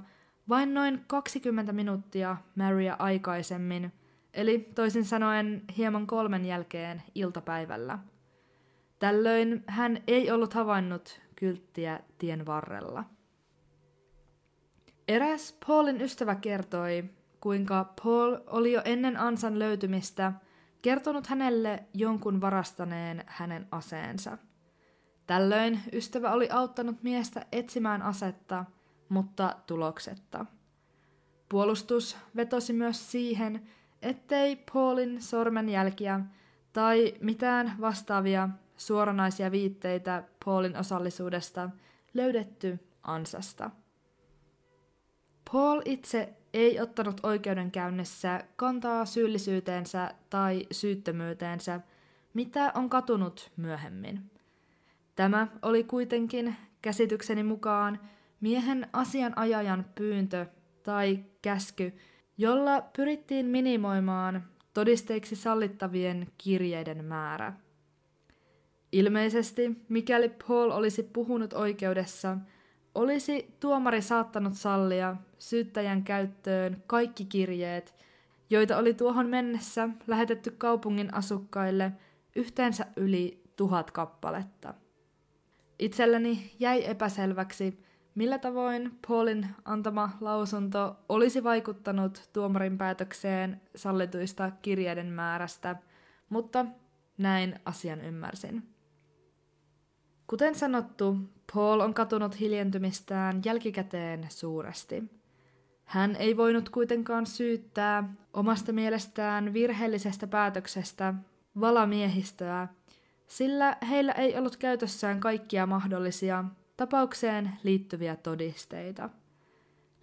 vain noin 20 minuuttia Marya aikaisemmin, eli toisin sanoen hieman kolmen jälkeen iltapäivällä. Tällöin hän ei ollut havainnut kylttiä tien varrella. Eräs Paulin ystävä kertoi, kuinka Paul oli jo ennen ansan löytymistä kertonut hänelle jonkun varastaneen hänen aseensa. Tällöin ystävä oli auttanut miestä etsimään asetta, mutta tuloksetta. Puolustus vetosi myös siihen, ettei Paulin sormenjälkiä tai mitään vastaavia suoranaisia viitteitä Paulin osallisuudesta löydetty ansasta. Paul itse ei ottanut oikeudenkäynnissä kantaa syyllisyyteensä tai syyttömyyteensä, mitä on katunut myöhemmin. Tämä oli kuitenkin käsitykseni mukaan miehen asianajajan pyyntö tai käsky, jolla pyrittiin minimoimaan todisteiksi sallittavien kirjeiden määrä. Ilmeisesti, mikäli Paul olisi puhunut oikeudessa, olisi tuomari saattanut sallia syyttäjän käyttöön kaikki kirjeet, joita oli tuohon mennessä lähetetty kaupungin asukkaille yhteensä yli tuhat kappaletta. Itselleni jäi epäselväksi, millä tavoin Paulin antama lausunto olisi vaikuttanut tuomarin päätökseen sallituista kirjeiden määrästä, mutta näin asian ymmärsin. Kuten sanottu, Paul on katunut hiljentymistään jälkikäteen suuresti. Hän ei voinut kuitenkaan syyttää omasta mielestään virheellisestä päätöksestä valamiehistöä, sillä heillä ei ollut käytössään kaikkia mahdollisia tapaukseen liittyviä todisteita.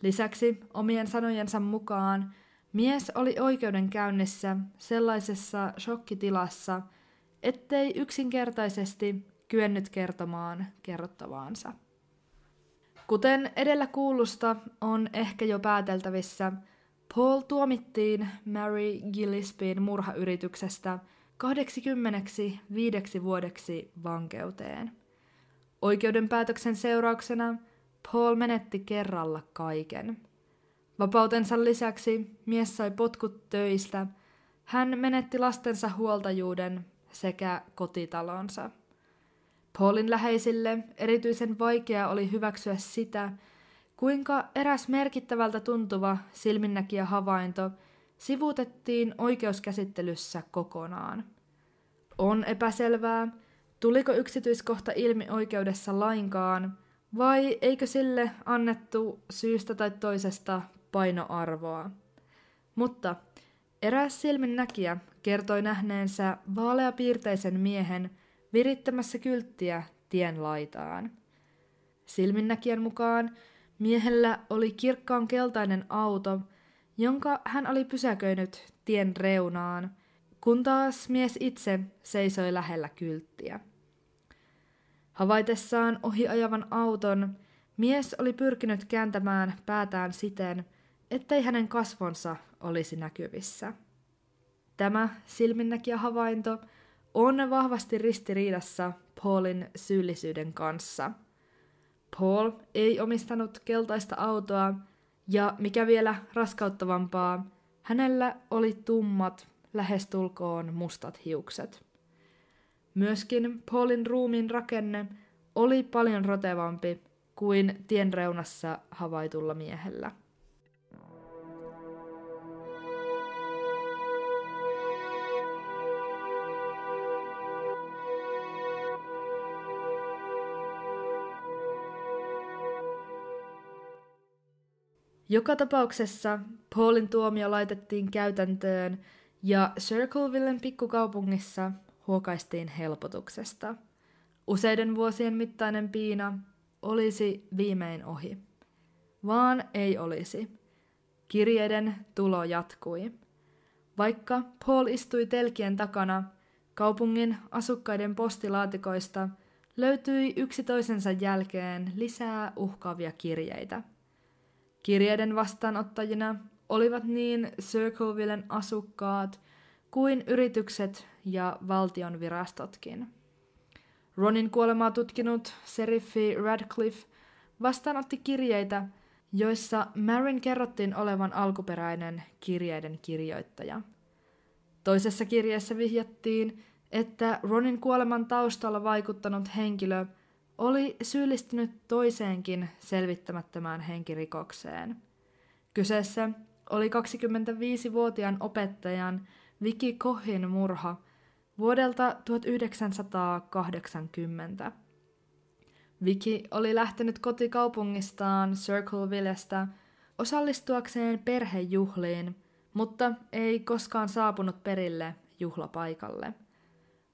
Lisäksi omien sanojensa mukaan mies oli oikeudenkäynnissä sellaisessa shokkitilassa, ettei yksinkertaisesti kyennyt kertomaan kerrottavaansa. Kuten edellä kuulusta on ehkä jo pääteltävissä, Paul tuomittiin Mary Gillespien murhayrityksestä 85 vuodeksi vankeuteen. Oikeuden päätöksen seurauksena Paul menetti kerralla kaiken. Vapautensa lisäksi mies sai potkut töistä, hän menetti lastensa huoltajuuden sekä kotitalonsa. Paulin läheisille erityisen vaikea oli hyväksyä sitä, kuinka eräs merkittävältä tuntuva silminnäkijä havainto sivuutettiin oikeuskäsittelyssä kokonaan. On epäselvää, tuliko yksityiskohta ilmi oikeudessa lainkaan, vai eikö sille annettu syystä tai toisesta painoarvoa. Mutta eräs silminnäkijä kertoi nähneensä vaaleapiirteisen miehen – virittämässä kylttiä tien laitaan. Silminnäkijän mukaan miehellä oli kirkkaan keltainen auto, jonka hän oli pysäköinyt tien reunaan, kun taas mies itse seisoi lähellä kylttiä. Havaitessaan ohiajavan auton, mies oli pyrkinyt kääntämään päätään siten, ettei hänen kasvonsa olisi näkyvissä. Tämä silminnäkijä havainto on vahvasti ristiriidassa Paulin syyllisyyden kanssa. Paul ei omistanut keltaista autoa, ja mikä vielä raskauttavampaa, hänellä oli tummat, lähestulkoon mustat hiukset. Myöskin Paulin ruumiin rakenne oli paljon rotevampi kuin tien reunassa havaitulla miehellä. Joka tapauksessa Paulin tuomio laitettiin käytäntöön ja Circlevillen pikkukaupungissa huokaistiin helpotuksesta. Useiden vuosien mittainen piina olisi viimein ohi. Vaan ei olisi. Kirjeiden tulo jatkui. Vaikka Paul istui telkien takana, kaupungin asukkaiden postilaatikoista löytyi yksi toisensa jälkeen lisää uhkaavia kirjeitä – Kirjeiden vastaanottajina olivat niin Circlevillen asukkaat kuin yritykset ja valtion virastotkin. Ronin kuolemaa tutkinut seriffi Radcliffe vastaanotti kirjeitä, joissa Marin kerrottiin olevan alkuperäinen kirjeiden kirjoittaja. Toisessa kirjeessä vihjattiin, että Ronin kuoleman taustalla vaikuttanut henkilö – oli syyllistynyt toiseenkin selvittämättömään henkirikokseen. Kyseessä oli 25-vuotiaan opettajan Vicky Kohin murha vuodelta 1980. Vicky oli lähtenyt kotikaupungistaan Circlevillestä osallistuakseen perhejuhliin, mutta ei koskaan saapunut perille juhlapaikalle.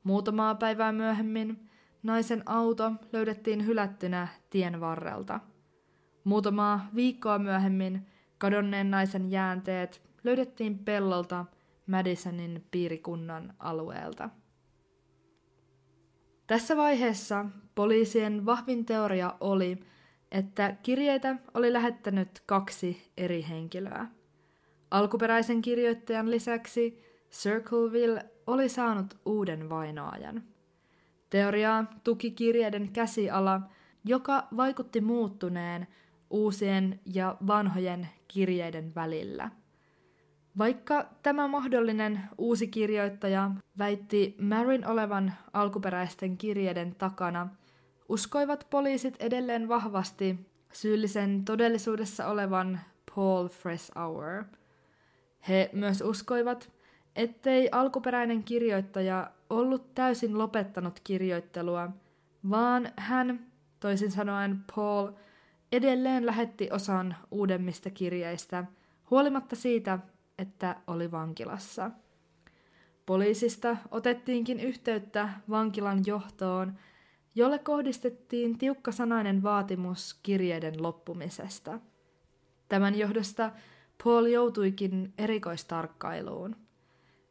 Muutamaa päivää myöhemmin naisen auto löydettiin hylättynä tien varrelta. Muutamaa viikkoa myöhemmin kadonneen naisen jäänteet löydettiin pellolta Madisonin piirikunnan alueelta. Tässä vaiheessa poliisien vahvin teoria oli, että kirjeitä oli lähettänyt kaksi eri henkilöä. Alkuperäisen kirjoittajan lisäksi Circleville oli saanut uuden vainoajan. Teoriaa tuki kirjeiden käsiala, joka vaikutti muuttuneen uusien ja vanhojen kirjeiden välillä. Vaikka tämä mahdollinen uusi kirjoittaja väitti Marin olevan alkuperäisten kirjeiden takana, uskoivat poliisit edelleen vahvasti syyllisen todellisuudessa olevan Paul Freshour. He myös uskoivat, ettei alkuperäinen kirjoittaja ollut täysin lopettanut kirjoittelua, vaan hän, toisin sanoen Paul, edelleen lähetti osan uudemmista kirjeistä, huolimatta siitä, että oli vankilassa. Poliisista otettiinkin yhteyttä vankilan johtoon, jolle kohdistettiin tiukkasanainen vaatimus kirjeiden loppumisesta. Tämän johdosta Paul joutuikin erikoistarkkailuun.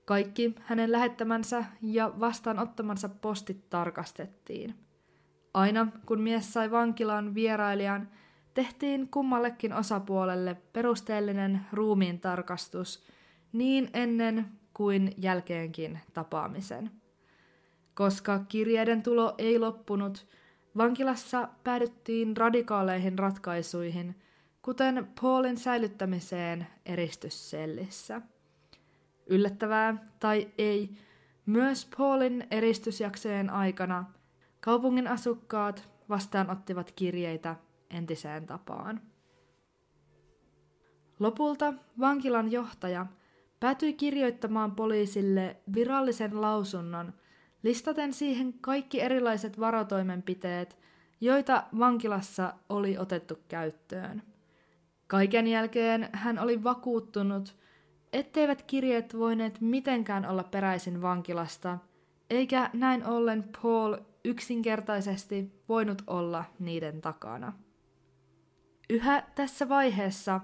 Kaikki hänen lähettämänsä ja vastaanottamansa postit tarkastettiin. Aina kun mies sai vankilaan vierailijan, tehtiin kummallekin osapuolelle perusteellinen ruumiin tarkastus niin ennen kuin jälkeenkin tapaamisen. Koska kirjeiden tulo ei loppunut, vankilassa päädyttiin radikaaleihin ratkaisuihin, kuten Paulin säilyttämiseen eristyssellissä. Yllättävää tai ei, myös Paulin eristysjaksojen aikana kaupungin asukkaat vastaanottivat kirjeitä entiseen tapaan. Lopulta vankilan johtaja päätyi kirjoittamaan poliisille virallisen lausunnon, listaten siihen kaikki erilaiset varotoimenpiteet, joita vankilassa oli otettu käyttöön. Kaiken jälkeen hän oli vakuuttunut, etteivät kirjeet voineet mitenkään olla peräisin vankilasta, eikä näin ollen Paul yksinkertaisesti voinut olla niiden takana. Yhä tässä vaiheessa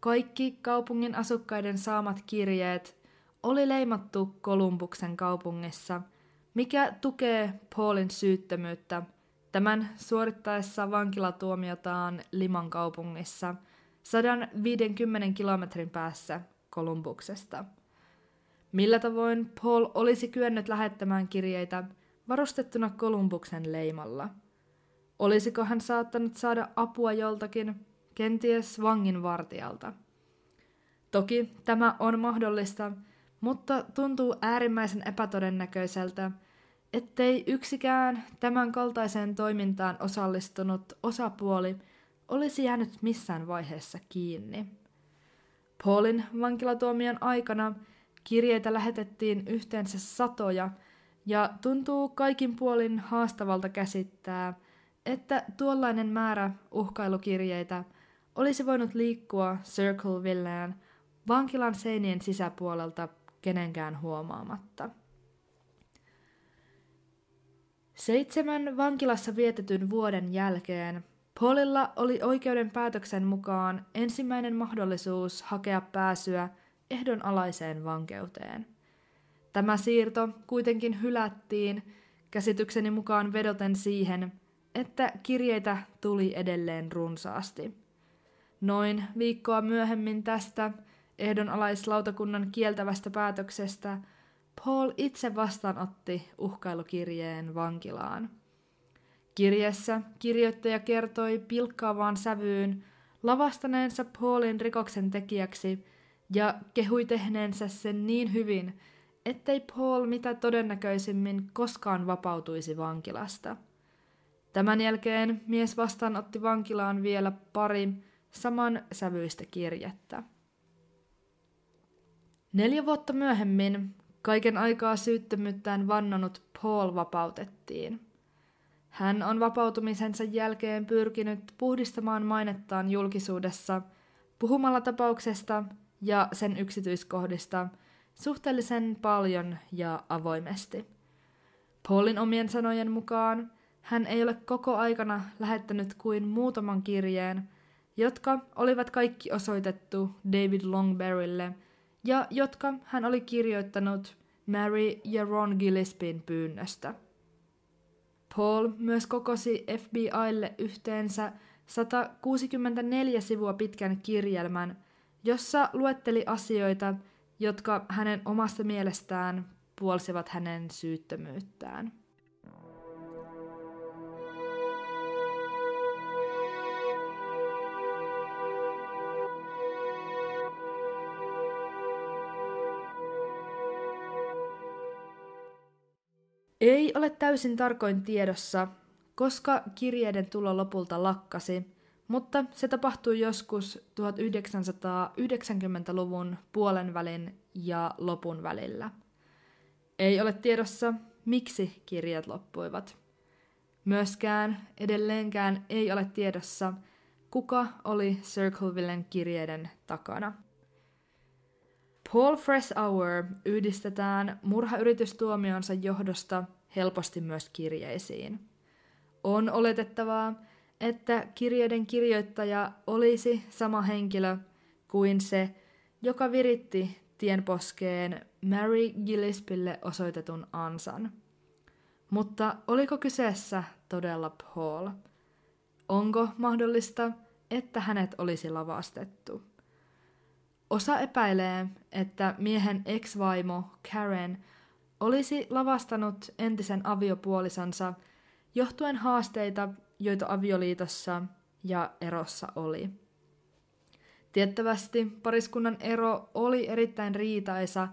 kaikki kaupungin asukkaiden saamat kirjeet oli leimattu Kolumbuksen kaupungissa, mikä tukee Paulin syyttömyyttä tämän suorittaessa vankilatuomiotaan Liman kaupungissa 150 kilometrin päässä Kolumbuksesta. Millä tavoin Paul olisi kyennyt lähettämään kirjeitä varustettuna Kolumbuksen leimalla? Olisiko hän saattanut saada apua joltakin, kenties vanginvartijalta? Toki tämä on mahdollista, mutta tuntuu äärimmäisen epätodennäköiseltä, ettei yksikään tämän kaltaiseen toimintaan osallistunut osapuoli olisi jäänyt missään vaiheessa kiinni. Paulin vankilatuomion aikana kirjeitä lähetettiin yhteensä satoja, ja tuntuu kaikin puolin haastavalta käsittää, että tuollainen määrä uhkailukirjeitä olisi voinut liikkua Circlevilleen vankilan seinien sisäpuolelta kenenkään huomaamatta. Seitsemän vankilassa vietetyn vuoden jälkeen Paulilla oli oikeuden päätöksen mukaan ensimmäinen mahdollisuus hakea pääsyä ehdonalaiseen vankeuteen. Tämä siirto kuitenkin hylättiin käsitykseni mukaan vedoten siihen, että kirjeitä tuli edelleen runsaasti. Noin viikkoa myöhemmin tästä ehdonalaislautakunnan kieltävästä päätöksestä Paul itse vastaanotti uhkailukirjeen vankilaan. Kirjeessä kirjoittaja kertoi pilkkaavaan sävyyn lavastaneensa Paulin rikoksen tekijäksi ja kehui tehneensä sen niin hyvin, ettei Paul mitä todennäköisimmin koskaan vapautuisi vankilasta. Tämän jälkeen mies vastaanotti vankilaan vielä pari saman sävyistä kirjettä. Neljä vuotta myöhemmin kaiken aikaa syyttömyyttään vannonut Paul vapautettiin. Hän on vapautumisensa jälkeen pyrkinyt puhdistamaan mainettaan julkisuudessa puhumalla tapauksesta ja sen yksityiskohdista suhteellisen paljon ja avoimesti. Paulin omien sanojen mukaan hän ei ole koko aikana lähettänyt kuin muutaman kirjeen, jotka olivat kaikki osoitettu David Longberrylle ja jotka hän oli kirjoittanut Mary ja Ron Gillespien pyynnöstä. Paul myös kokosi FBIlle yhteensä 164 sivua pitkän kirjelmän, jossa luetteli asioita, jotka hänen omasta mielestään puolsivat hänen syyttömyyttään. Ei ole täysin tarkoin tiedossa, koska kirjeiden tulo lopulta lakkasi, mutta se tapahtui joskus 1990-luvun puolen välin ja lopun välillä. Ei ole tiedossa, miksi kirjat loppuivat. Myöskään edelleenkään ei ole tiedossa, kuka oli Circlevillen kirjeiden takana. Paul Fresh Hour yhdistetään murhayritystuomionsa johdosta helposti myös kirjeisiin. On oletettavaa, että kirjeiden kirjoittaja olisi sama henkilö kuin se, joka viritti tienposkeen Mary Gillespille osoitetun ansan. Mutta oliko kyseessä todella Paul? Onko mahdollista, että hänet olisi lavastettu? Osa epäilee, että miehen ex-vaimo Karen olisi lavastanut entisen aviopuolisonsa johtuen haasteita, joita avioliitossa ja erossa oli. Tiettävästi pariskunnan ero oli erittäin riitaisa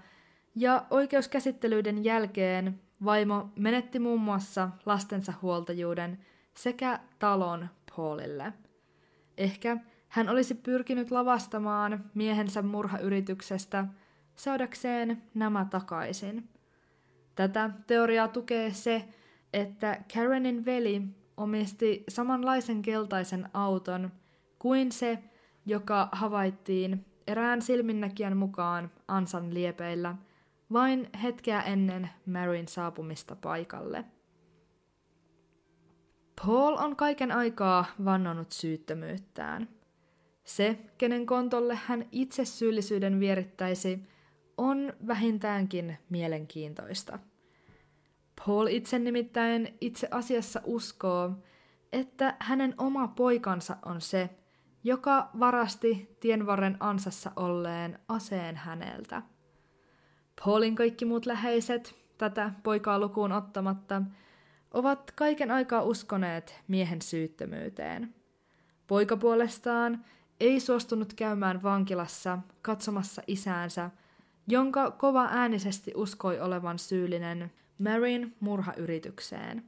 ja oikeuskäsittelyiden jälkeen vaimo menetti muun muassa lastensa huoltajuuden sekä talon Paulille. Ehkä hän olisi pyrkinyt lavastamaan miehensä murhayrityksestä saadakseen nämä takaisin. Tätä teoriaa tukee se, että Karenin veli omisti samanlaisen keltaisen auton kuin se, joka havaittiin erään silminnäkijän mukaan Ansan liepeillä vain hetkeä ennen Maryn saapumista paikalle. Paul on kaiken aikaa vannonut syyttömyyttään. Se, kenen kontolle hän itse syyllisyyden vierittäisi, on vähintäänkin mielenkiintoista. Paul itse nimittäin itse asiassa uskoo, että hänen oma poikansa on se, joka varasti tienvarren ansassa olleen aseen häneltä. Paulin kaikki muut läheiset, tätä poikaa lukuun ottamatta, ovat kaiken aikaa uskoneet miehen syyttömyyteen. Poika puolestaan ei suostunut käymään vankilassa katsomassa isäänsä, jonka kova äänisesti uskoi olevan syyllinen Maryn murhayritykseen.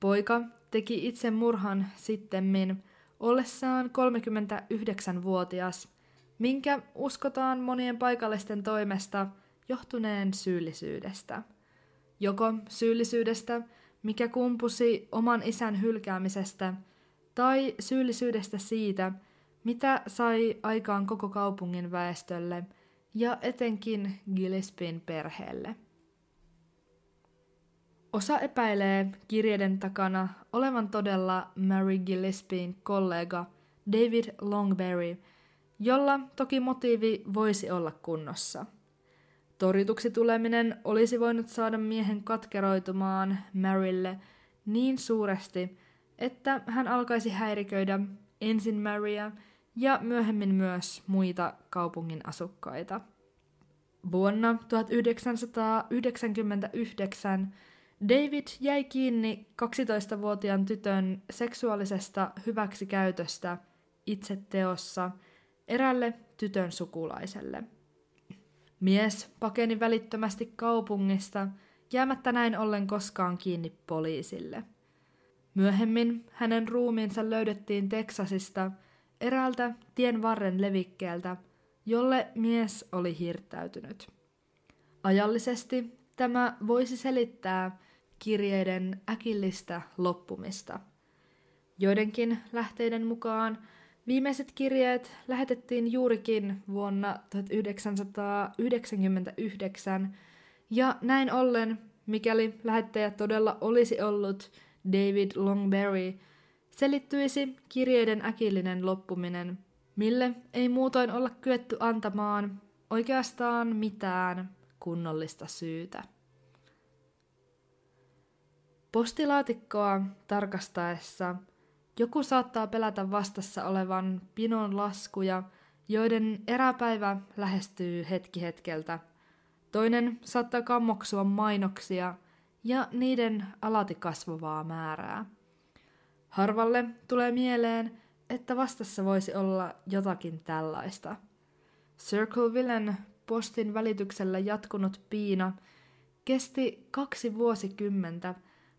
Poika teki itse murhan sittemmin ollessaan 39-vuotias, minkä uskotaan monien paikallisten toimesta johtuneen syyllisyydestä. Joko syyllisyydestä, mikä kumpusi oman isän hylkäämisestä, tai syyllisyydestä siitä, mitä sai aikaan koko kaupungin väestölle ja etenkin Gillespien perheelle. Osa epäilee kirjeiden takana olevan todella Mary Gillespien kollega David Longberry, jolla toki motiivi voisi olla kunnossa. Torjutuksi tuleminen olisi voinut saada miehen katkeroitumaan Marylle niin suuresti, että hän alkaisi häiriköidä ensin Maryä ja myöhemmin myös muita kaupungin asukkaita. Vuonna 1999 David jäi kiinni 12-vuotiaan tytön seksuaalisesta hyväksikäytöstä itse teossa erälle tytön sukulaiselle. Mies pakeni välittömästi kaupungista, jäämättä näin ollen koskaan kiinni poliisille. Myöhemmin hänen ruumiinsa löydettiin Teksasista eräältä tien varren levikkeeltä, jolle mies oli hirttäytynyt. Ajallisesti tämä voisi selittää kirjeiden äkillistä loppumista. Joidenkin lähteiden mukaan viimeiset kirjeet lähetettiin juurikin vuonna 1999, ja näin ollen, mikäli lähettäjä todella olisi ollut David Longberry, selittyisi kirjeiden äkillinen loppuminen, mille ei muutoin olla kyetty antamaan oikeastaan mitään kunnollista syytä. Postilaatikkoa tarkastaessa joku saattaa pelätä vastassa olevan pinon laskuja, joiden eräpäivä lähestyy hetki hetkeltä. Toinen saattaa kammoksua mainoksia ja niiden alati kasvavaa määrää. Harvalle tulee mieleen, että vastassa voisi olla jotakin tällaista. Circlevillen postin välityksellä jatkunut piina kesti kaksi vuosikymmentä,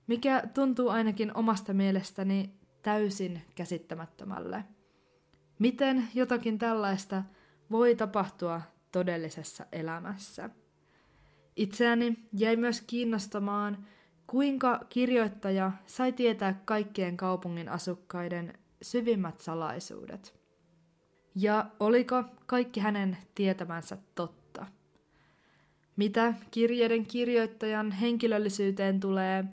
mikä tuntuu ainakin omasta mielestäni täysin käsittämättömälle. Miten jotakin tällaista voi tapahtua todellisessa elämässä? Itseäni jäi myös kiinnostamaan, kuinka kirjoittaja sai tietää kaikkien kaupungin asukkaiden syvimmät salaisuudet. Ja oliko kaikki hänen tietämänsä totta? Mitä kirjeiden kirjoittajan henkilöllisyyteen tulee,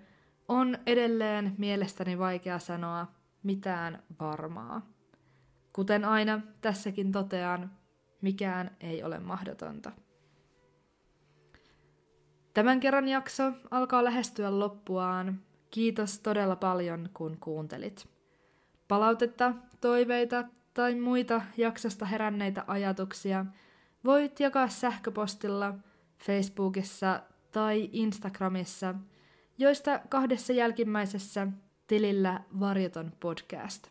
on edelleen mielestäni vaikea sanoa mitään varmaa. Kuten aina tässäkin totean, mikään ei ole mahdotonta. Tämän kerran jakso alkaa lähestyä loppuaan. Kiitos todella paljon, kun kuuntelit. Palautetta, toiveita tai muita jaksosta heränneitä ajatuksia voit jakaa sähköpostilla, Facebookissa tai Instagramissa, joista kahdessa jälkimmäisessä tilillä Varjoton podcast.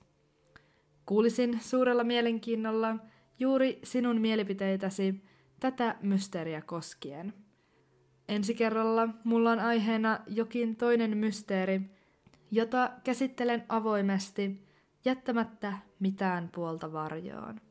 Kuulisin suurella mielenkiinnolla juuri sinun mielipiteitäsi tätä mysteeriä koskien. Ensi kerralla mulla on aiheena jokin toinen mysteeri, jota käsittelen avoimesti, jättämättä mitään puolta varjoon.